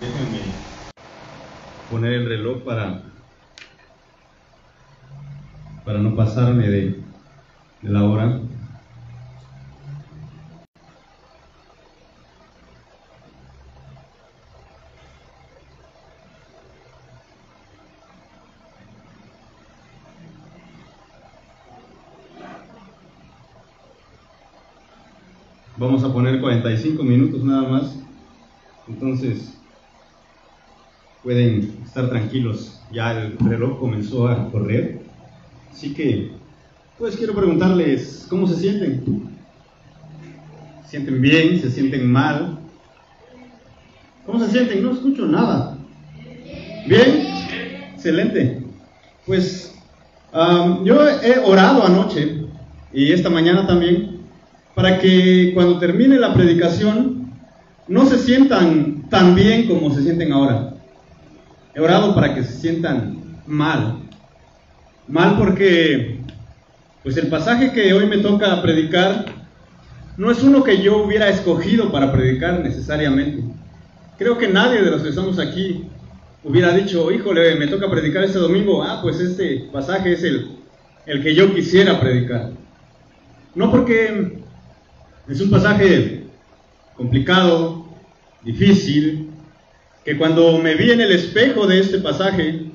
Déjenme poner el reloj para, para no pasarme de, de la hora. A poner 45 minutos nada más. Entonces, pueden estar tranquilos. Ya el reloj comenzó a correr. Así que, pues quiero preguntarles, ¿cómo se sienten? ¿Se sienten bien? ¿Se sienten mal? ¿Cómo se sienten? No escucho nada. ¿Bien? Excelente. Pues um, yo he orado anoche y esta mañana también para que cuando termine la predicación no se sientan tan bien como se sienten ahora. He orado para que se sientan mal. Mal porque pues el pasaje que hoy me toca predicar no es uno que yo hubiera escogido para predicar necesariamente. Creo que nadie de los que estamos aquí hubiera dicho, híjole, me toca predicar este domingo, ah, pues este pasaje es el, el que yo quisiera predicar. No porque es un pasaje complicado, difícil, que cuando me vi en el espejo de este pasaje,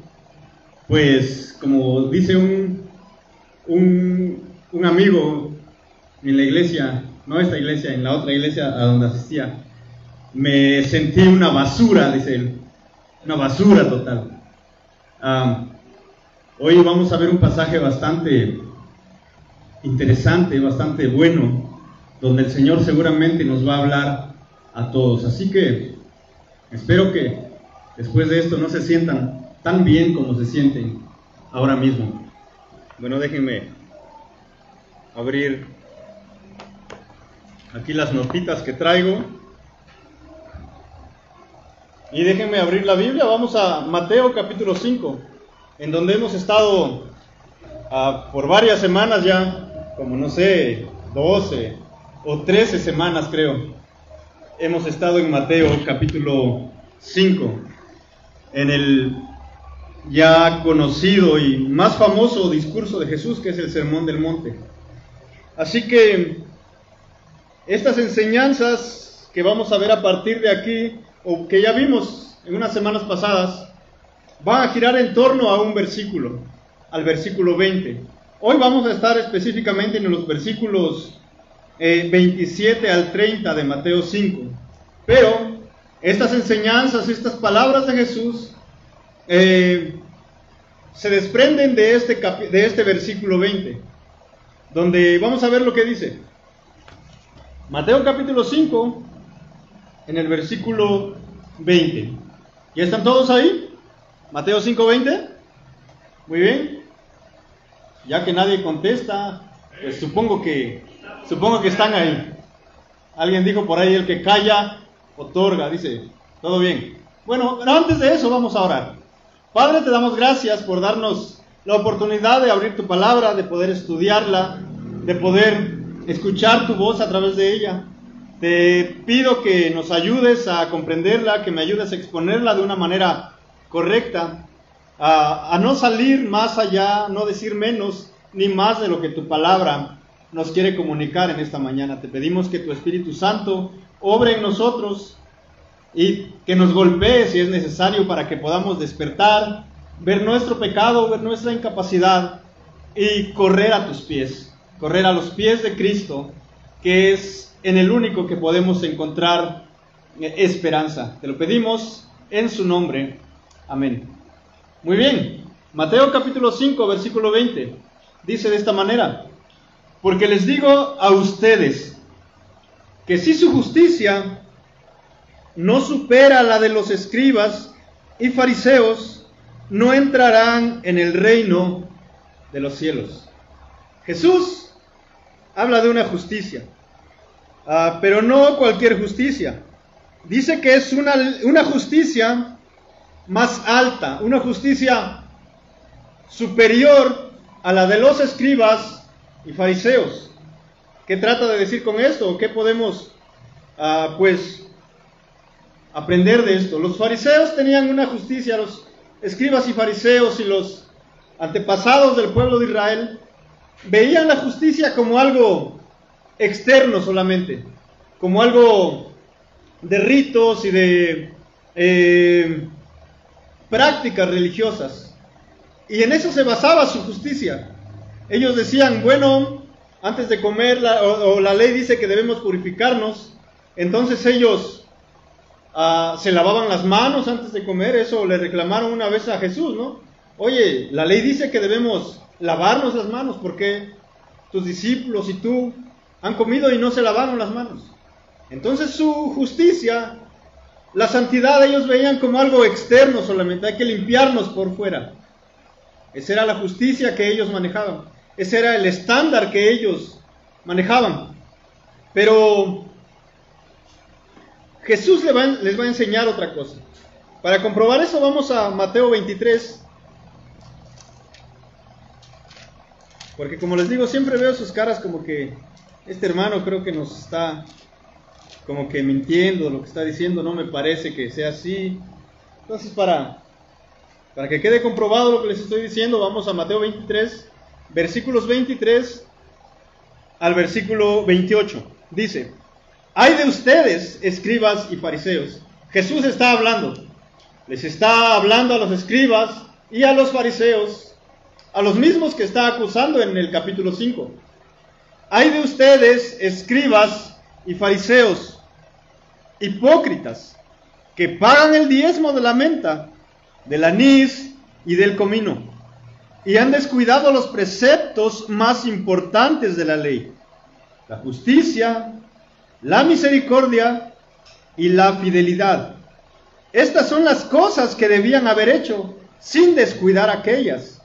pues como dice un, un, amigo en la iglesia, no esta iglesia, en la otra iglesia a donde asistía, me sentí una basura, dice él, una basura total. Ah, hoy vamos a ver un pasaje bastante interesante, bastante bueno, donde el Señor seguramente nos va a hablar a todos. Así que espero que después de esto no se sientan tan bien como se sienten ahora mismo. Bueno, déjenme abrir aquí las notitas que traigo. Y déjenme abrir la Biblia. Vamos a Mateo capítulo 5, en donde hemos estado uh, por varias semanas ya, como no sé, 12, o 13 semanas creo, hemos estado en Mateo capítulo 5, en el ya conocido y más famoso discurso de Jesús, que es el Sermón del Monte. Así que estas enseñanzas que vamos a ver a partir de aquí, o que ya vimos en unas semanas pasadas, van a girar en torno a un versículo, al versículo 20. Hoy vamos a estar específicamente en los versículos 27 eh, al 30 de Mateo 5. Pero estas enseñanzas, estas palabras de Jesús, eh, se desprenden de este, de este versículo 20, donde vamos a ver lo que dice. Mateo capítulo 5, en el versículo 20. ¿Ya están todos ahí? Mateo 5, 20. Muy bien. Ya que nadie contesta, pues supongo que Supongo que están ahí. Alguien dijo por ahí, el que calla, otorga, dice, todo bien. Bueno, pero antes de eso vamos a orar. Padre, te damos gracias por darnos la oportunidad de abrir tu palabra, de poder estudiarla, de poder escuchar tu voz a través de ella. Te pido que nos ayudes a comprenderla, que me ayudes a exponerla de una manera correcta, a, a no salir más allá, no decir menos ni más de lo que tu palabra nos quiere comunicar en esta mañana. Te pedimos que tu Espíritu Santo obre en nosotros y que nos golpee si es necesario para que podamos despertar, ver nuestro pecado, ver nuestra incapacidad y correr a tus pies, correr a los pies de Cristo, que es en el único que podemos encontrar esperanza. Te lo pedimos en su nombre. Amén. Muy bien. Mateo capítulo 5, versículo 20. Dice de esta manera. Porque les digo a ustedes que si su justicia no supera la de los escribas y fariseos, no entrarán en el reino de los cielos. Jesús habla de una justicia, ah, pero no cualquier justicia. Dice que es una, una justicia más alta, una justicia superior a la de los escribas y fariseos. ¿Qué trata de decir con esto? ¿Qué podemos, ah, pues, aprender de esto? Los fariseos tenían una justicia, los escribas y fariseos y los antepasados del pueblo de Israel veían la justicia como algo externo solamente, como algo de ritos y de eh, prácticas religiosas. Y en eso se basaba su justicia. Ellos decían, bueno, antes de comer, la, o, la ley dice que debemos purificarnos, entonces ellos ah, se lavaban las manos antes de comer, eso le reclamaron una vez a Jesús, ¿no? Oye, la ley dice que debemos lavarnos las manos, porque tus discípulos y tú han comido y no se lavaron las manos. Entonces su justicia, la santidad, ellos veían como algo externo solamente, hay que limpiarnos por fuera. Esa era la justicia que ellos manejaban, ese era el estándar que ellos manejaban. Pero Jesús les va, les va a enseñar otra cosa. Para comprobar eso vamos a Mateo 23, Porque como les digo, siempre veo sus caras como que este hermano creo que nos está como que mintiendo lo que está diciendo, no me parece que sea así. Entonces, para, para que quede comprobado lo que les estoy diciendo, vamos a Mateo 23, versículos 23 al versículo 28. Dice, hay de ustedes, escribas y fariseos. Jesús está hablando. Les está hablando a los escribas y a los fariseos a los mismos que está acusando en el capítulo 5. Hay de ustedes, escribas y fariseos, hipócritas, que pagan el diezmo de la menta, del anís y del comino, y han descuidado los preceptos más importantes de la ley, la justicia, la misericordia y la fidelidad. Estas son las cosas que debían haber hecho sin descuidar aquellas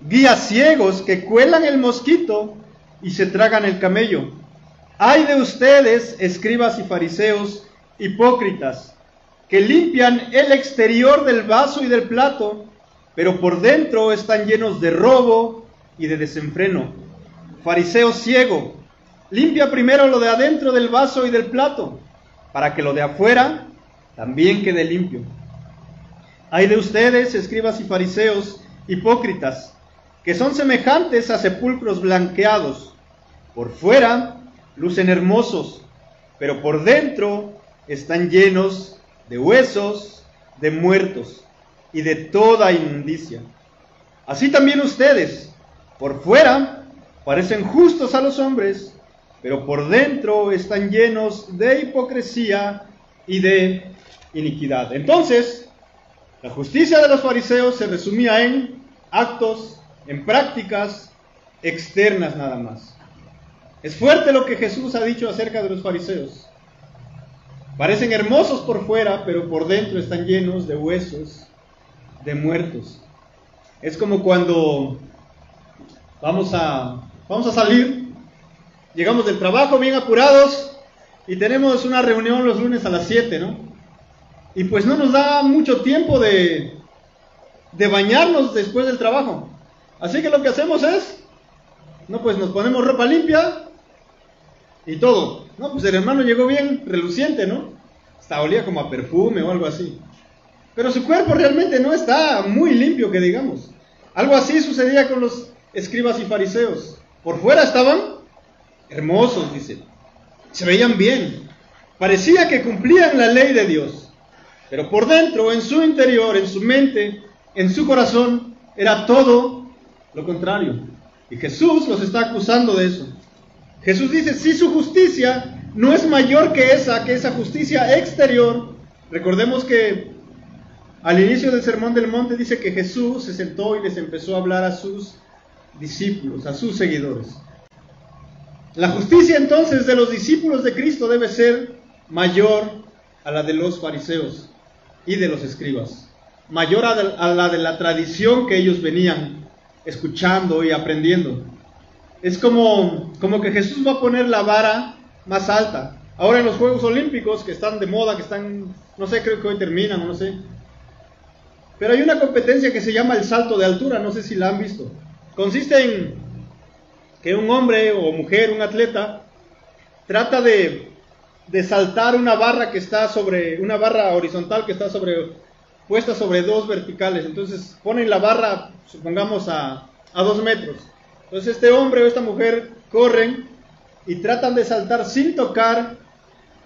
guías ciegos que cuelan el mosquito y se tragan el camello. Hay de ustedes, escribas y fariseos, hipócritas, que limpian el exterior del vaso y del plato, pero por dentro están llenos de robo y de desenfreno. Fariseo ciego, limpia primero lo de adentro del vaso y del plato, para que lo de afuera también quede limpio. Hay de ustedes, escribas y fariseos, hipócritas, que son semejantes a sepulcros blanqueados. Por fuera lucen hermosos, pero por dentro están llenos de huesos de muertos y de toda inmundicia. Así también ustedes, por fuera, parecen justos a los hombres, pero por dentro están llenos de hipocresía y de iniquidad. Entonces, la justicia de los fariseos se resumía en actos en prácticas externas nada más. Es fuerte lo que Jesús ha dicho acerca de los fariseos. Parecen hermosos por fuera, pero por dentro están llenos de huesos, de muertos. Es como cuando vamos a, vamos a salir, llegamos del trabajo bien apurados y tenemos una reunión los lunes a las 7, ¿no? Y pues no nos da mucho tiempo de, de bañarnos después del trabajo. Así que lo que hacemos es, no, pues nos ponemos ropa limpia y todo. No, pues el hermano llegó bien reluciente, ¿no? Hasta olía como a perfume o algo así. Pero su cuerpo realmente no está muy limpio, que digamos. Algo así sucedía con los escribas y fariseos. Por fuera estaban hermosos, dice. Se veían bien. Parecía que cumplían la ley de Dios. Pero por dentro, en su interior, en su mente, en su corazón, era todo lo contrario. Y Jesús los está acusando de eso. Jesús dice, si su justicia no es mayor que esa, que esa justicia exterior, recordemos que al inicio del Sermón del Monte dice que Jesús se sentó y les empezó a hablar a sus discípulos, a sus seguidores. La justicia entonces de los discípulos de Cristo debe ser mayor a la de los fariseos y de los escribas, mayor a la de la tradición que ellos venían escuchando y aprendiendo. Es como, como que Jesús va a poner la vara más alta. Ahora en los Juegos Olímpicos, que están de moda, que están, no sé, creo que hoy terminan, no sé. Pero hay una competencia que se llama el salto de altura, no sé si la han visto. Consiste en que un hombre o mujer, un atleta, trata de, de saltar una barra que está sobre, una barra horizontal que está sobre, puesta sobre dos verticales. Entonces ponen la barra, supongamos, a, a dos metros. Entonces este hombre o esta mujer corren y tratan de saltar sin tocar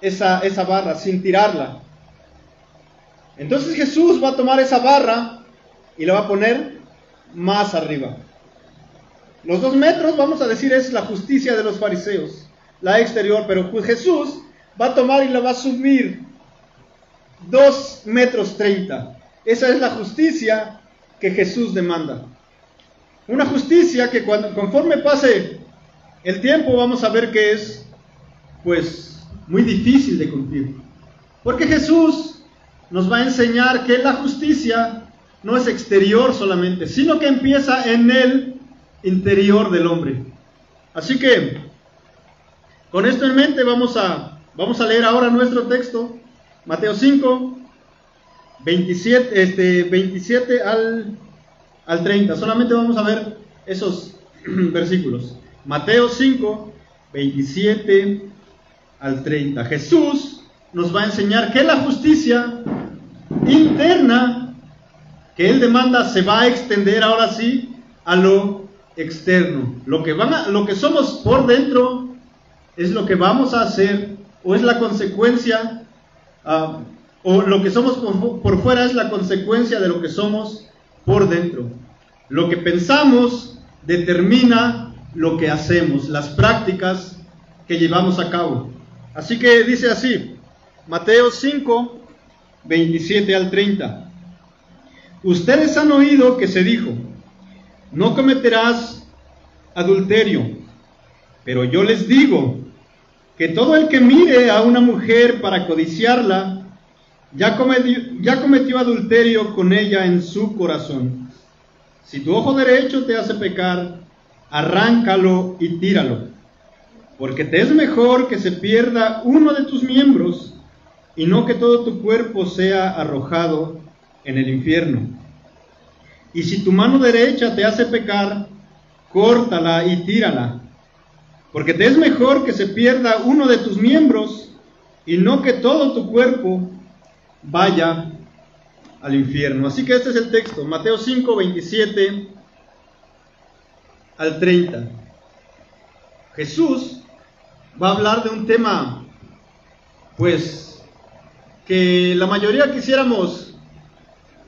esa, esa barra, sin tirarla. Entonces Jesús va a tomar esa barra y la va a poner más arriba. Los dos metros, vamos a decir, es la justicia de los fariseos, la exterior, pero Jesús va a tomar y la va a subir dos metros treinta. Esa es la justicia que Jesús demanda. Una justicia que conforme pase el tiempo vamos a ver que es, pues, muy difícil de cumplir. Porque Jesús nos va a enseñar que la justicia no es exterior solamente, sino que empieza en el interior del hombre. Así que, con esto en mente, vamos a, vamos a leer ahora nuestro texto, Mateo 5, 27, este, 27 al, al 30. Solamente vamos a ver esos versículos. Mateo 5, 27 al 30. Jesús nos va a enseñar que la justicia interna que Él demanda se va a extender ahora sí a lo externo. Lo que, van lo que somos por dentro es lo que vamos a hacer o es la consecuencia, uh, o lo que somos por, por fuera es la consecuencia de lo que somos por dentro. Lo que pensamos determina lo que hacemos, las prácticas que llevamos a cabo. Así que dice así, Mateo 5, 27 al 30. Ustedes han oído que se dijo, no cometerás adulterio, pero yo les digo que todo el que mire a una mujer para codiciarla, ya cometió, ya cometió adulterio con ella en su corazón. Si tu ojo derecho te hace pecar, arráncalo y tíralo, porque te es mejor que se pierda uno de tus miembros y no que todo tu cuerpo sea arrojado en el infierno. Y si tu mano derecha te hace pecar, córtala y tírala, porque te es mejor que se pierda uno de tus miembros y no que todo tu cuerpo vaya al infierno. Así que este es el texto, Mateo 5, 27 al 30. Jesús va a hablar de un tema, pues, que la mayoría quisiéramos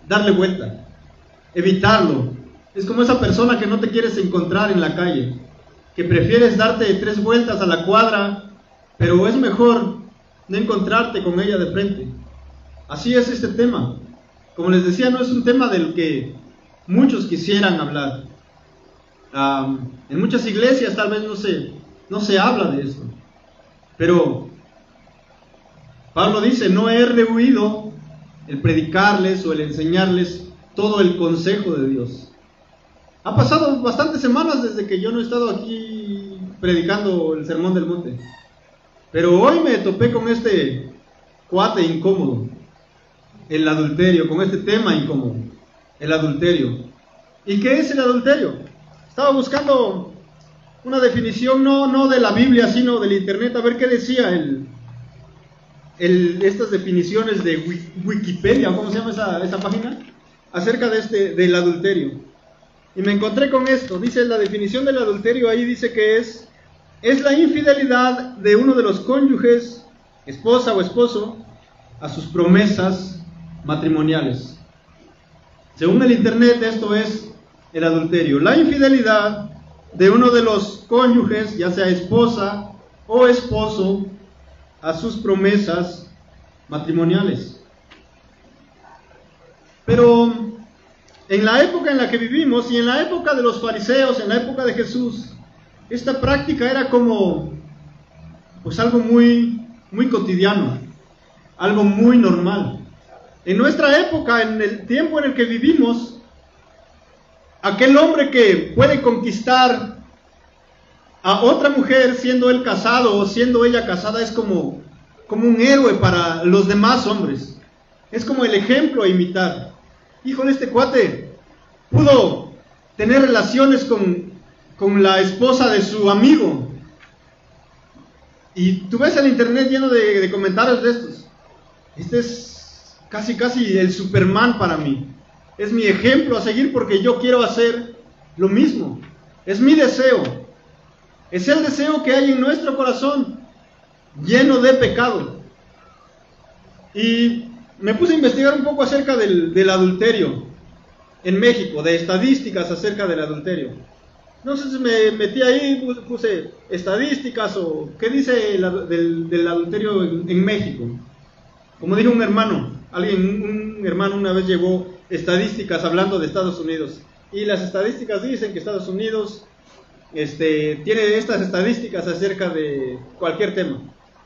darle vuelta, evitarlo. Es como esa persona que no te quieres encontrar en la calle, que prefieres darte tres vueltas a la cuadra, pero es mejor no encontrarte con ella de frente. Así es este tema. Como les decía, no es un tema del que muchos quisieran hablar en muchas iglesias tal vez no se, no se habla de esto. Pero Pablo dice, no he rehuido el predicarles o el enseñarles todo el consejo de Dios. Ha pasado bastantes semanas desde que yo no he estado aquí predicando el sermón del monte. Pero hoy me topé con este cuate incómodo, el adulterio, con este tema incómodo, el adulterio. ¿Y qué es el adulterio? Estaba buscando una definición no, no de la Biblia, sino del Internet, a ver qué decía el, estas definiciones de Wikipedia, ¿cómo se llama esa, esa página? Acerca de este, del adulterio. Y me encontré con esto. Dice la definición del adulterio ahí dice que es, es la infidelidad de uno de los cónyuges, esposa o esposo, a sus promesas matrimoniales. Según el Internet, esto es el adulterio, la infidelidad de uno de los cónyuges, ya sea esposa o esposo, a sus promesas matrimoniales. Pero en la época en la que vivimos y en la época de los fariseos, en la época de Jesús, esta práctica era como pues algo muy muy cotidiano, algo muy normal. En nuestra época, en el tiempo en el que vivimos, aquel hombre que puede conquistar a otra mujer siendo él casado o siendo ella casada es como, como un héroe para los demás hombres. Es como el ejemplo a imitar. Híjole, este cuate pudo tener relaciones con con la esposa de su amigo. Y tú ves el internet lleno de, de comentarios de estos. Este es casi, casi el Superman para mí. Es mi ejemplo a seguir porque yo quiero hacer lo mismo. Es mi deseo. Es el deseo que hay en nuestro corazón, lleno de pecado. Y me puse a investigar un poco acerca del, del adulterio en México, de estadísticas acerca del adulterio. Entonces me metí ahí, puse, estadísticas o qué dice del, del, adulterio en, en, México. Como dijo un hermano, alguien, un hermano una vez llevó estadísticas hablando de Estados Unidos. Y las estadísticas dicen que Estados Unidos este, tiene estas estadísticas acerca de cualquier tema.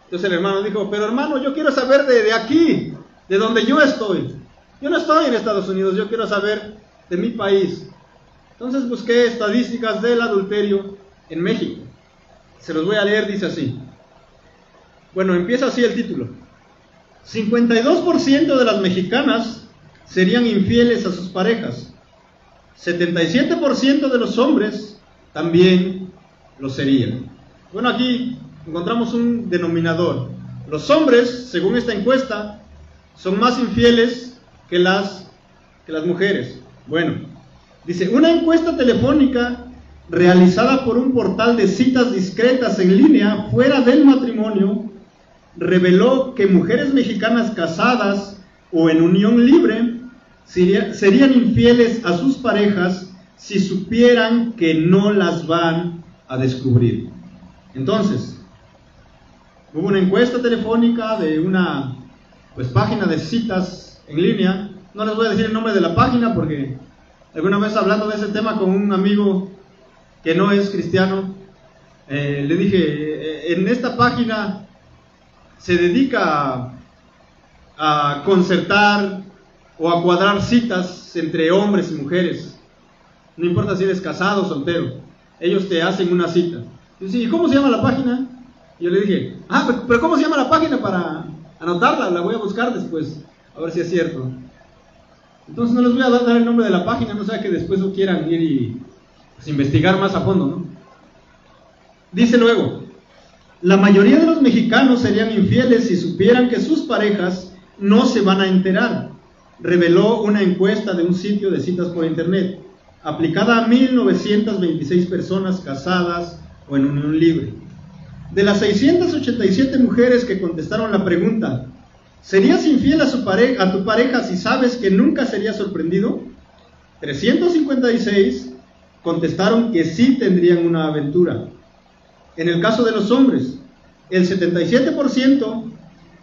Entonces el hermano dijo, pero hermano, yo quiero saber de, de aquí, de donde yo estoy. Yo no estoy en Estados Unidos, yo quiero saber de mi país. Entonces busqué estadísticas del adulterio en México. Se los voy a leer, dice así. Bueno, empieza así el título. 52% de las mexicanas serían infieles a sus parejas. 77% de los hombres también lo serían. Bueno, aquí encontramos un denominador. Los hombres, según esta encuesta, son más infieles que las, que las mujeres. Bueno, dice, una encuesta telefónica realizada por un portal de citas discretas en línea fuera del matrimonio reveló que mujeres mexicanas casadas o en unión libre serían infieles a sus parejas si supieran que no las van a descubrir. Entonces, hubo una encuesta telefónica de una pues, página de citas en línea no les voy a decir el nombre de la página porque alguna vez hablando de ese tema con un amigo que no es cristiano, eh, le dije, eh, en esta página se dedica a, concertar o a cuadrar citas entre hombres y mujeres. No importa si eres casado o soltero, ellos te hacen una cita. Y ¿cómo se llama la página? Y yo le dije, ah, pero ¿cómo se llama la página para anotarla? La voy a buscar después, a ver si es cierto. Entonces no les voy a dar el nombre de la página, no sea que después no quieran ir y pues, investigar más a fondo, ¿no? Dice luego, la mayoría de los mexicanos serían infieles si supieran que sus parejas no se van a enterar, reveló una encuesta de un sitio de citas por internet, aplicada a 1.926 personas casadas o en unión libre. De las 687 mujeres que contestaron la pregunta, ¿Serías infiel a, su tu pareja si sabes que nunca sería sorprendido? 356 contestaron que sí tendrían una aventura. En el caso de los hombres, el 77%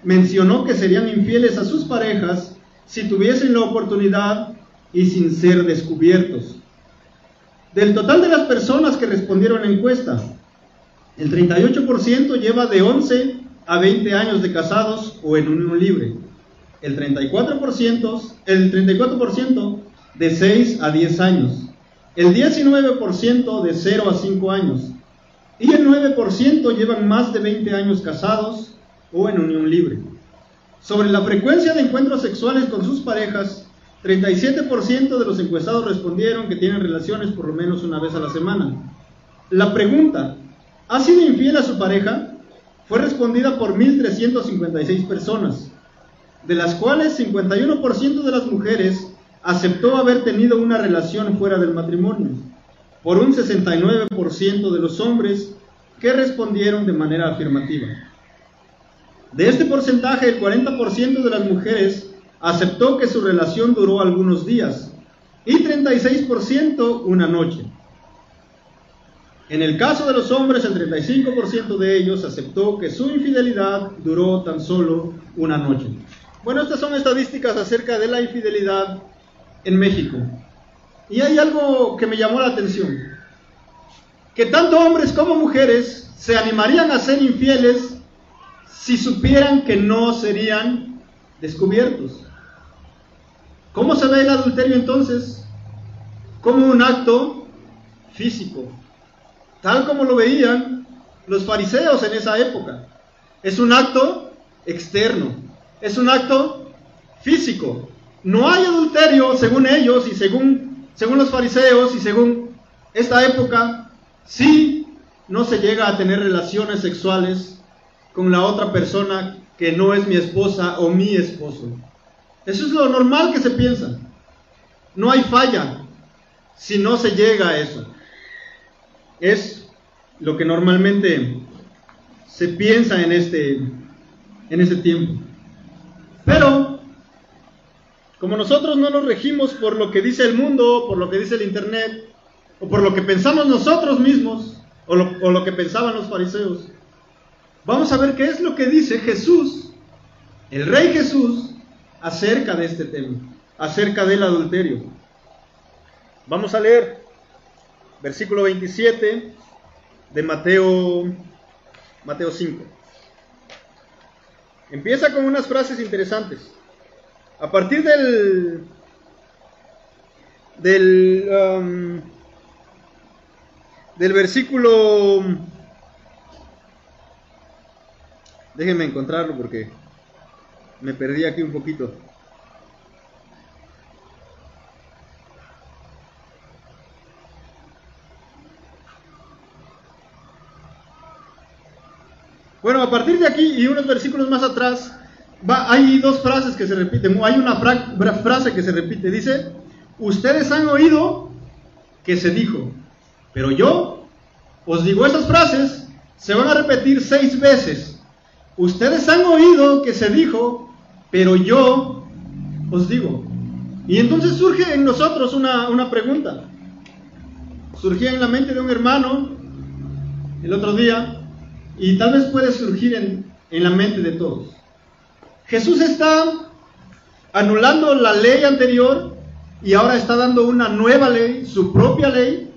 mencionó que serían infieles a sus parejas si tuviesen la oportunidad y sin ser descubiertos. Del total de las personas que respondieron a la encuesta, el 38% lleva de 11 a 20 años de casados o en unión libre. El 34%, el 34% de 6 a 10 años. El 19% de 0 a 5 años. Y el 9% llevan más de 20 años casados o en unión libre. Sobre la frecuencia de encuentros sexuales con sus parejas, 37% de los encuestados respondieron que tienen relaciones por lo menos una vez a la semana. La pregunta, ¿ha sido infiel a su pareja? fue respondida por 1.356 personas, de las cuales 51% de las mujeres aceptó haber tenido una relación fuera del matrimonio, por un 69% de los hombres que respondieron de manera afirmativa. De este porcentaje, el 40% de las mujeres aceptó que su relación duró algunos días y 36% una noche. En el caso de los hombres, el 35% de ellos aceptó que su infidelidad duró tan solo una noche. Bueno, estas son estadísticas acerca de la infidelidad en México. Y hay algo que me llamó la atención. Que tanto hombres como mujeres se animarían a ser infieles si supieran que no serían descubiertos. ¿Cómo se ve el adulterio entonces? Como un acto físico, tal como lo veían los fariseos en esa época. Es un acto externo, es un acto físico. No hay adulterio según ellos y según, según los fariseos y según esta época, si no se llega a tener relaciones sexuales con la otra persona que no es mi esposa o mi esposo. Eso es lo normal que se piensa. No hay falla si no se llega a eso. Es lo que normalmente se piensa en este, en ese tiempo. Pero, como nosotros no nos regimos por lo que dice el mundo, por lo que dice el Internet, o por lo que pensamos nosotros mismos, o lo, o lo que pensaban los fariseos, vamos a ver qué es lo que dice Jesús, el Rey Jesús, acerca de este tema, acerca del adulterio. Vamos a leer versículo 27 de Mateo, Mateo 5. Empieza con unas frases interesantes. A partir del, del, um, del versículo... Déjenme encontrarlo porque me perdí aquí un poquito. Bueno, a partir de aquí y unos versículos más atrás, hay dos frases que se repiten. Hay una frase que se repite. Dice, ustedes han oído que se dijo, pero yo os digo estas frases, se van a repetir seis veces. Ustedes han oído que se dijo, pero yo os digo. Y entonces surge en nosotros una, una pregunta. Surgía en la mente de un hermano el otro día y tal vez puede surgir en, en la mente de todos. Jesús está anulando la ley anterior y ahora está dando una nueva ley, su propia ley.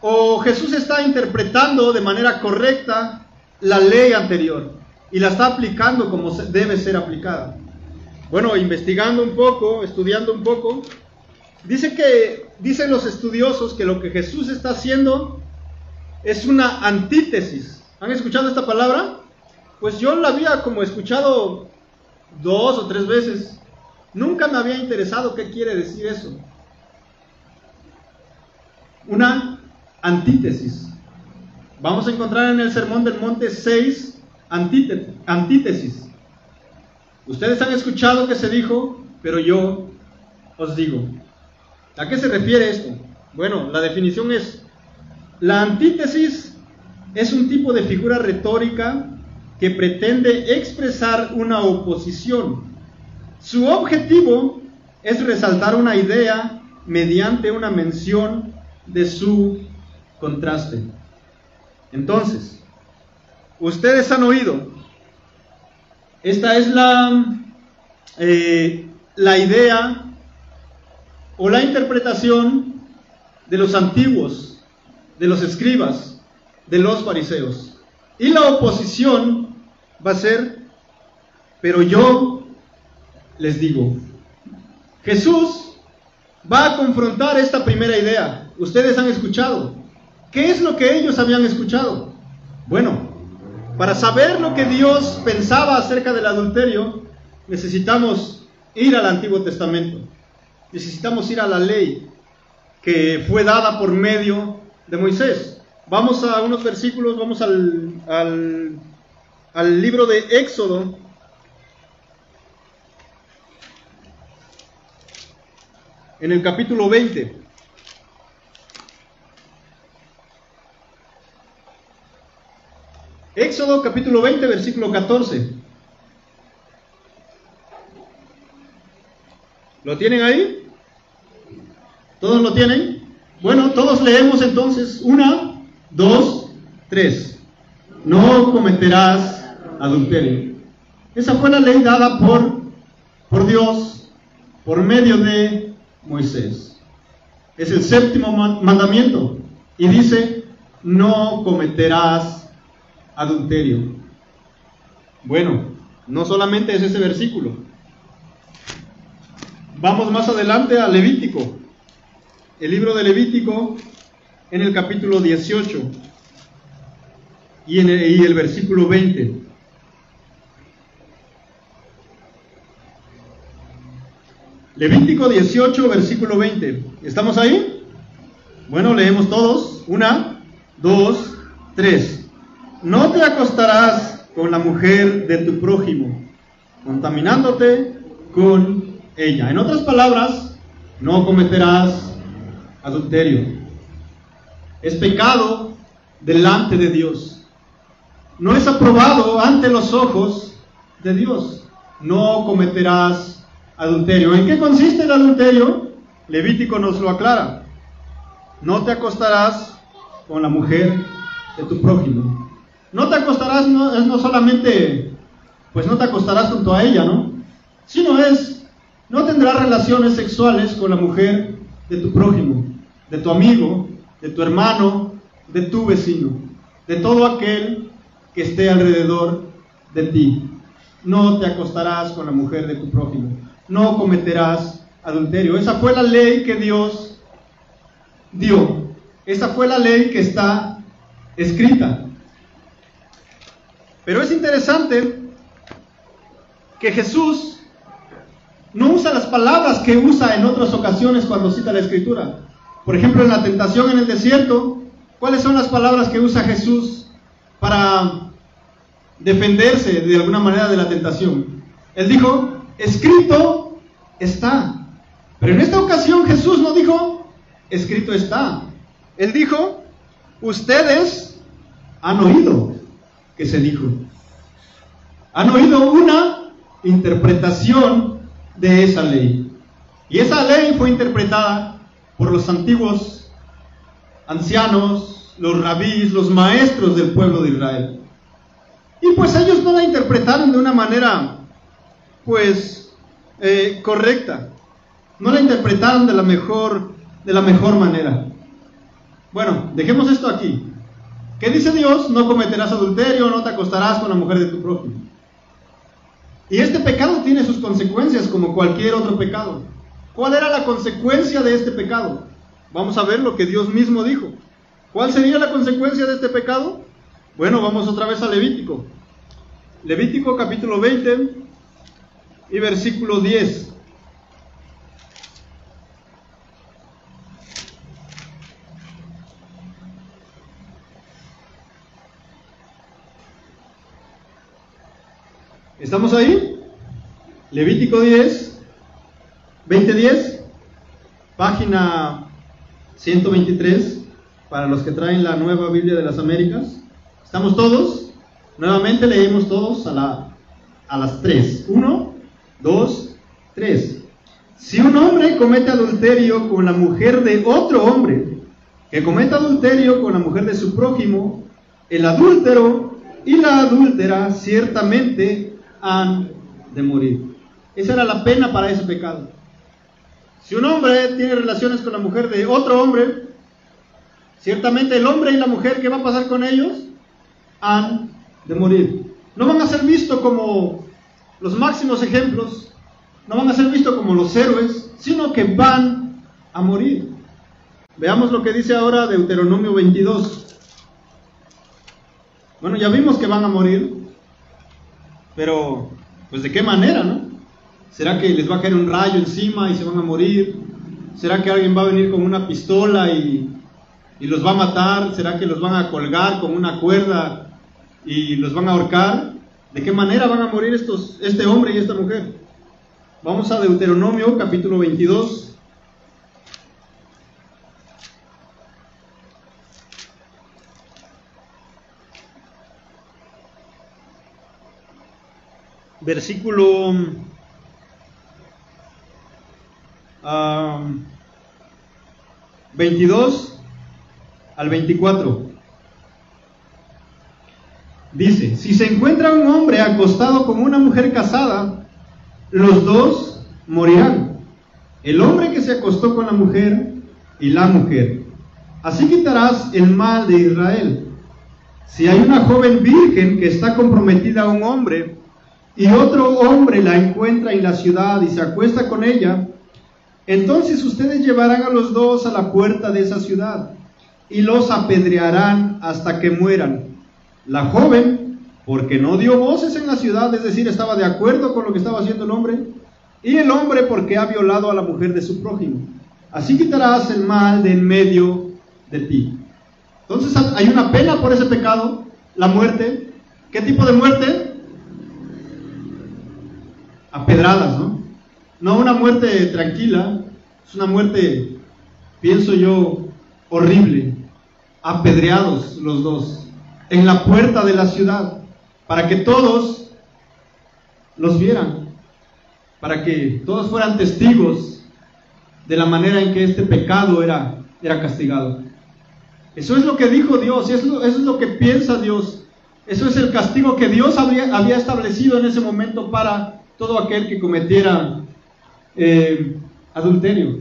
O Jesús está interpretando de manera correcta la ley anterior y la está aplicando como debe ser aplicada. Bueno, investigando un poco, estudiando un poco, que dicen los estudiosos que lo que Jesús está haciendo es una antítesis. ¿Han escuchado esta palabra? Pues yo la había como escuchado dos o tres veces. Nunca me había interesado qué quiere decir eso. Una antítesis. Vamos a encontrar en el Sermón del Monte seis antítesis. Ustedes han escuchado que se dijo, pero yo os digo. ¿A qué se refiere esto? Bueno, la definición es la antítesis es un tipo de figura retórica que pretende expresar una oposición. Su objetivo es resaltar una idea mediante una mención de su contraste. Entonces, ustedes han oído, esta es la, eh, la idea o la interpretación de los antiguos de los escribas, de los fariseos. Y la oposición va a ser, pero yo les digo, Jesús va a confrontar esta primera idea. Ustedes han escuchado. ¿Qué es lo que ellos habían escuchado? Bueno, para saber lo que Dios pensaba acerca del adulterio, necesitamos ir al Antiguo Testamento. Necesitamos ir a la ley que fue dada por medio de Moisés. Vamos a unos versículos, vamos al, al, libro de Éxodo. En el capítulo 20. Éxodo capítulo 20, versículo 14. ¿Lo tienen ahí? ¿Todos lo tienen? Bueno, todos leemos entonces. Una, dos, tres. No cometerás adulterio. Esa fue la ley dada por, por Dios por medio de Moisés. Es el séptimo mandamiento. Y dice, no cometerás adulterio. Bueno, no solamente es ese versículo. Vamos más adelante a Levítico el libro de Levítico en el capítulo 18 y, en el, el versículo 20. Levítico 18, versículo 20. ¿Estamos ahí? Bueno, leemos todos. Una, dos, tres. No te acostarás con la mujer de tu prójimo, contaminándote con ella. En otras palabras, no cometerás adulterio. Es pecado delante de Dios. No es aprobado ante los ojos de Dios. No cometerás adulterio. ¿En qué consiste el adulterio? Levítico nos lo aclara. No te acostarás con la mujer de tu prójimo. No te acostarás, no, es no solamente, pues no te acostarás junto a ella, ¿no? Sino es, no tendrás relaciones sexuales con la mujer de tu prójimo, de tu amigo, de tu hermano, de tu vecino, de todo aquel que esté alrededor de ti. No te acostarás con la mujer de tu prójimo. No cometerás adulterio. Esa fue la ley que Dios dio. Esa fue la ley que está escrita. Pero es interesante que Jesús no usa las palabras que usa en otras ocasiones cuando cita la escritura. Por ejemplo, en la tentación en el desierto, ¿cuáles son las palabras que usa Jesús para defenderse de alguna manera de la tentación? Él dijo, escrito está. Pero en esta ocasión Jesús no dijo, escrito está. Él dijo, ustedes han oído que se dijo. Han oído una interpretación de esa ley. Y esa ley fue interpretada por los antiguos ancianos, los rabís, los maestros del pueblo de Israel. Y pues ellos no la interpretaron de una manera, pues, eh, correcta. No la interpretaron de la mejor, de la mejor manera. Bueno, dejemos esto aquí. ¿Qué dice Dios? No cometerás adulterio, no te acostarás con la mujer de tu prójimo. Y este pecado tiene sus consecuencias como cualquier otro pecado. ¿Cuál era la consecuencia de este pecado? Vamos a ver lo que Dios mismo dijo. ¿Cuál sería la consecuencia de este pecado? Bueno, vamos otra vez a Levítico. Levítico capítulo 20 y versículo 10. ¿Estamos ahí? Levítico 10, 2010, página 123, para los que traen la nueva Biblia de las Américas. ¿Estamos todos? Nuevamente leemos todos a, la, a las 3. 1, 2, 3. Si un hombre comete adulterio con la mujer de otro hombre, que cometa adulterio con la mujer de su prójimo, el adúltero y la adúltera ciertamente han de morir. Esa era la pena para ese pecado. Si un hombre tiene relaciones con la mujer de otro hombre, ciertamente el hombre y la mujer que va a pasar con ellos han de morir. No van a ser vistos como los máximos ejemplos, no van a ser vistos como los héroes, sino que van a morir. Veamos lo que dice ahora Deuteronomio 22. Bueno, ya vimos que van a morir, pero, pues de qué manera, ¿no? ¿Será que les va a caer un rayo encima y se van a morir? ¿Será que alguien va a venir con una pistola y, y los va a matar? ¿Será que los van a colgar con una cuerda y los van a ahorcar? ¿De qué manera van a morir estos, este hombre y esta mujer? Vamos a Deuteronomio capítulo 22. Versículo 22 al 24. Dice, si se encuentra un hombre acostado con una mujer casada, los dos morirán. El hombre que se acostó con la mujer y la mujer. Así quitarás el mal de Israel. Si hay una joven virgen que está comprometida a un hombre y otro hombre la encuentra en la ciudad y se acuesta con ella, entonces ustedes llevarán a los dos a la puerta de esa ciudad y los apedrearán hasta que mueran. La joven, porque no dio voces en la ciudad, es decir, estaba de acuerdo con lo que estaba haciendo el hombre, y el hombre porque ha violado a la mujer de su prójimo. Así quitarás el mal de en medio de ti. Entonces hay una pena por ese pecado, la muerte. ¿Qué tipo de muerte? A pedradas, ¿no? No una muerte tranquila, es una muerte, pienso yo, horrible. Apedreados los dos, en la puerta de la ciudad, para que todos los vieran, para que todos fueran testigos de la manera en que este pecado era, era castigado. Eso es lo que dijo Dios, eso, es lo que piensa Dios. Eso es el castigo que Dios había establecido en ese momento para todo aquel que cometiera eh, adulterio.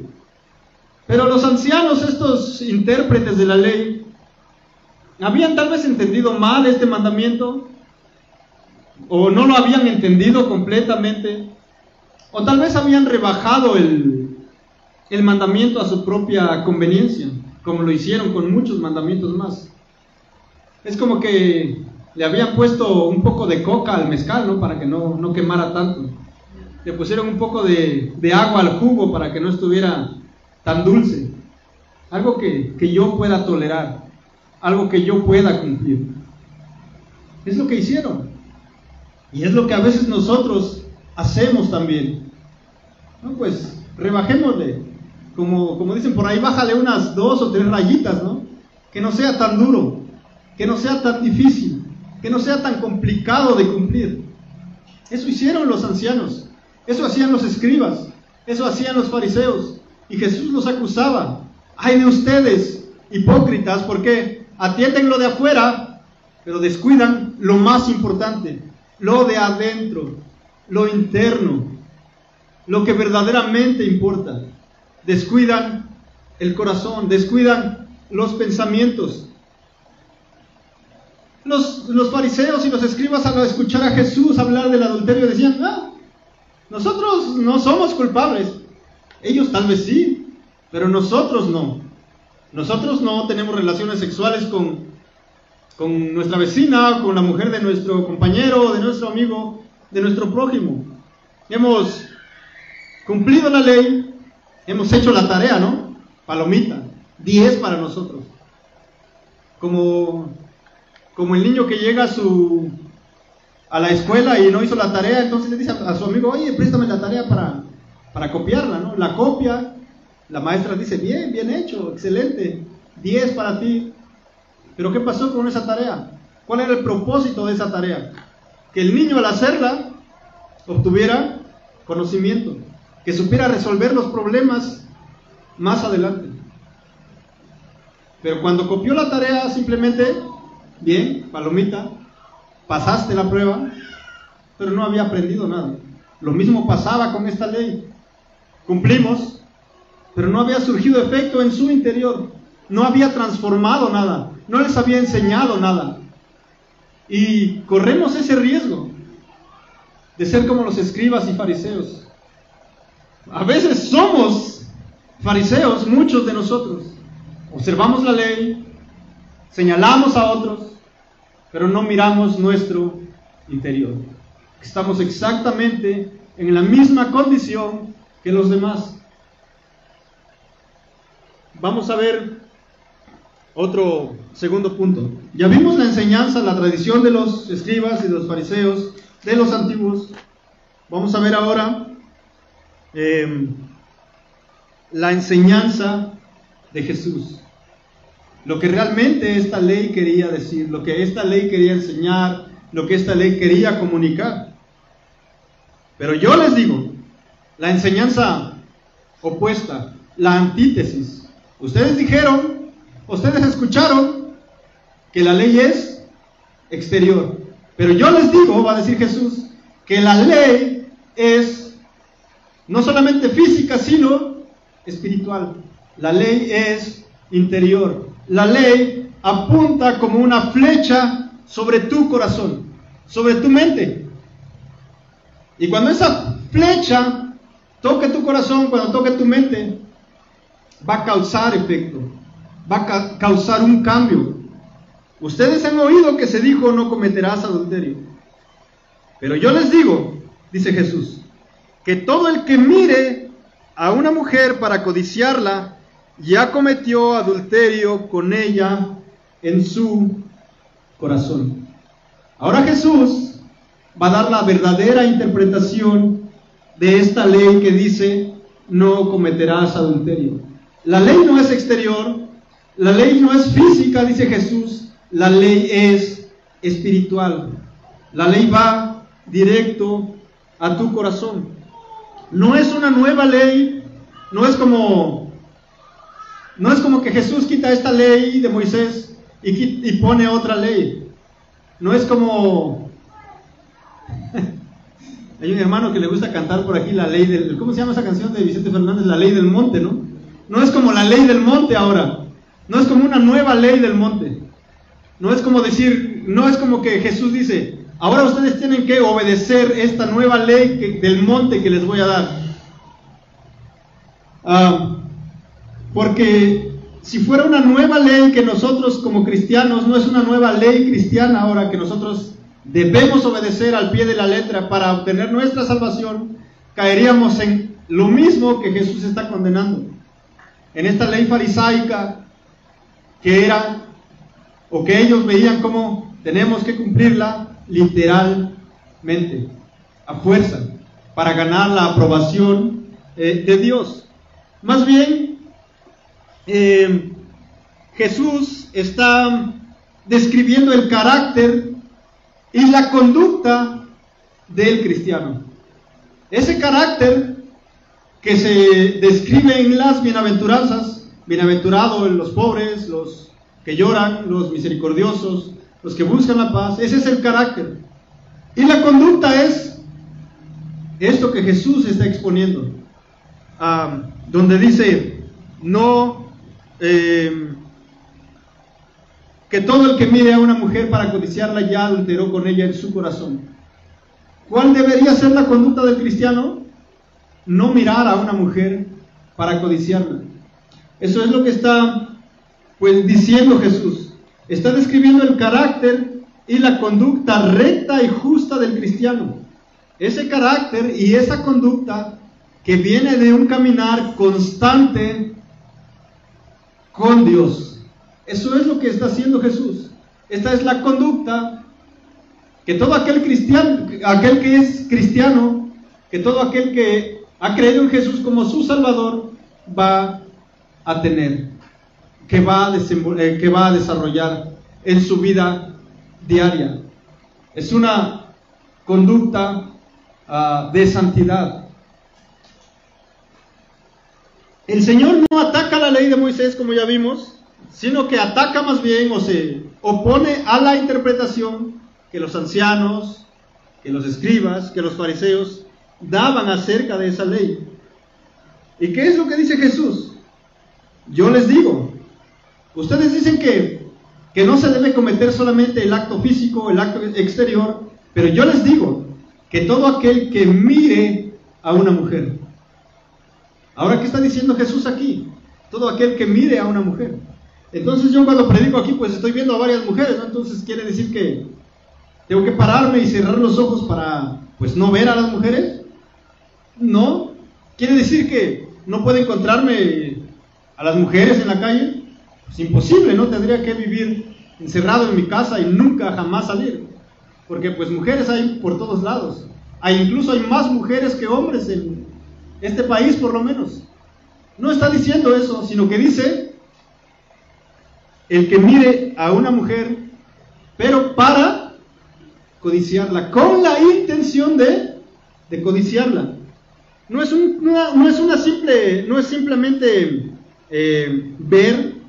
Pero los ancianos, estos intérpretes de la ley, habían tal vez entendido mal este mandamiento, o no lo habían entendido completamente, o tal vez habían rebajado el, el mandamiento a su propia conveniencia como lo hicieron con muchos mandamientos más. Es como que le habían puesto un poco de coca al mezcal, ¿no? Para que no, no quemara tanto. Le pusieron un poco de, de, agua al jugo para que no estuviera tan dulce. Algo que, que yo pueda tolerar, algo que yo pueda cumplir. Es lo que hicieron. Y es lo que a veces nosotros hacemos también. No, pues rebajémosle, como, dicen por ahí, bájale unas dos o tres rayitas, ¿no? Que no sea tan duro, que no sea tan difícil, que no sea tan complicado de cumplir. Eso hicieron los ancianos, eso hacían los escribas, eso hacían los fariseos. Y Jesús los acusaba. Ay de ustedes, hipócritas, porque atienden lo de afuera, pero descuidan lo más importante, lo de adentro, lo interno, lo que verdaderamente importa descuidan el corazón, descuidan los pensamientos. Los, los, fariseos y los escribas al escuchar a Jesús hablar del adulterio decían, ah, nosotros no somos culpables. Ellos tal vez sí, pero nosotros no. Nosotros no tenemos relaciones sexuales con, con nuestra vecina, con la mujer de nuestro compañero, de nuestro amigo, de nuestro prójimo. Hemos cumplido la ley, Hemos hecho la tarea, ¿no? Palomita. 10 para nosotros. Como, como el niño que llega a su a la escuela y no hizo la tarea, entonces le dice a, su amigo, oye, préstame la tarea para, para copiarla, ¿no? La copia, la maestra dice, bien, bien hecho, excelente, 10 para ti. Pero ¿qué pasó con esa tarea? ¿Cuál era el propósito de esa tarea? Que el niño al hacerla obtuviera conocimiento que supiera resolver los problemas más adelante. Pero cuando copió la tarea, simplemente, bien, palomita, pasaste la prueba, pero no había aprendido nada. Lo mismo pasaba con esta ley. Cumplimos, pero no había surgido efecto en su interior. No había transformado nada. No les había enseñado nada. Y corremos ese riesgo de ser como los escribas y fariseos a veces somos fariseos, muchos de nosotros. Observamos la ley, señalamos a otros, pero no miramos nuestro interior. Estamos exactamente en la misma condición que los demás. Vamos a ver otro segundo punto. Ya vimos la enseñanza, la tradición de los escribas y los fariseos, de los antiguos. Vamos a ver ahora Em, la enseñanza de Jesús. Lo que realmente esta ley quería decir, lo que esta ley quería enseñar, lo que esta ley quería comunicar. Pero yo les digo, la enseñanza opuesta, la antítesis. Ustedes dijeron, ustedes escucharon que la ley es exterior. Pero yo les digo, va a decir Jesús, que la ley es no solamente física, sino espiritual. La ley es interior. La ley apunta como una flecha sobre tu corazón, sobre tu mente. Y cuando esa flecha toque tu corazón, cuando toque tu mente, va a causar efecto, va a causar un cambio. Ustedes han oído que se dijo no cometerás adulterio. Pero yo les digo, dice Jesús, que todo el que mire a una mujer para codiciarla ya cometió adulterio con ella en su corazón. Ahora Jesús va a dar la verdadera interpretación de esta ley que dice no cometerás adulterio. La ley no es exterior, la ley no es física, dice Jesús, la ley es espiritual. La ley va directo a tu corazón. No es una nueva ley, no es como no es como que Jesús quita esta ley de Moisés y, pone otra ley. No es como hay un hermano que le gusta cantar por aquí la ley del ¿cómo se llama esa canción de Vicente Fernández? La ley del monte, ¿no? No es como la ley del monte ahora. No es como una nueva ley del monte. No es como decir, no es como que Jesús dice, ahora ustedes tienen que obedecer esta nueva ley del monte que les voy a dar. Ah, porque si fuera una nueva ley que nosotros como cristianos, no es una nueva ley cristiana ahora que nosotros debemos obedecer al pie de la letra para obtener nuestra salvación, caeríamos en lo mismo que Jesús está condenando. En esta ley farisaica que era o que ellos veían como tenemos que cumplirla literalmente, a fuerza, para ganar la aprobación eh, de Dios. Más bien, eh, Jesús está describiendo el carácter y la conducta del cristiano. Ese carácter que se describe en las bienaventuranzas, bienaventurados los pobres, los que lloran, los misericordiosos, los que buscan la paz. Ese es el carácter. Y la conducta es esto que Jesús está exponiendo, donde dice, no, em, que todo el que mire a una mujer para codiciarla ya adulteró con ella en su corazón. ¿Cuál debería ser la conducta del cristiano? No mirar a una mujer para codiciarla. Eso es lo que está pues diciendo Jesús, está describiendo el carácter y la conducta recta y justa del cristiano. Ese carácter y esa conducta que viene de un caminar constante con Dios. Eso es lo que está haciendo Jesús. Esta es la conducta que todo aquel cristiano, aquel que es cristiano, que todo aquel que ha creído en Jesús como su Salvador va a tener que va a, eh, que va a desarrollar en su vida diaria. Es una conducta ah, de santidad. El Señor no ataca la ley de Moisés, como ya vimos, sino que ataca más bien o se opone a la interpretación que los ancianos, que los escribas, que los fariseos daban acerca de esa ley. ¿Y qué es lo que dice Jesús? Yo les digo, Ustedes dicen que, que no se debe cometer solamente el acto físico, el acto exterior, pero yo les digo que todo aquel que mire a una mujer. Ahora, ¿qué está diciendo Jesús aquí? Todo aquel que mire a una mujer. Entonces yo cuando predico aquí, pues estoy viendo a varias mujeres, ¿no? Entonces quiere decir que tengo que pararme y cerrar los ojos para, pues, no ver a las mujeres. No. Quiere decir que no puedo encontrarme a las mujeres en la calle. Es imposible, ¿no? Tendría que vivir encerrado en mi casa y nunca jamás salir. Porque pues mujeres hay por todos lados. Hay incluso hay más mujeres que hombres en este país por lo menos. No está diciendo eso, sino que dice el que mire a una mujer, pero para codiciarla, con la intención de, de codiciarla. No es, no es una simple, no es simplemente eh, ver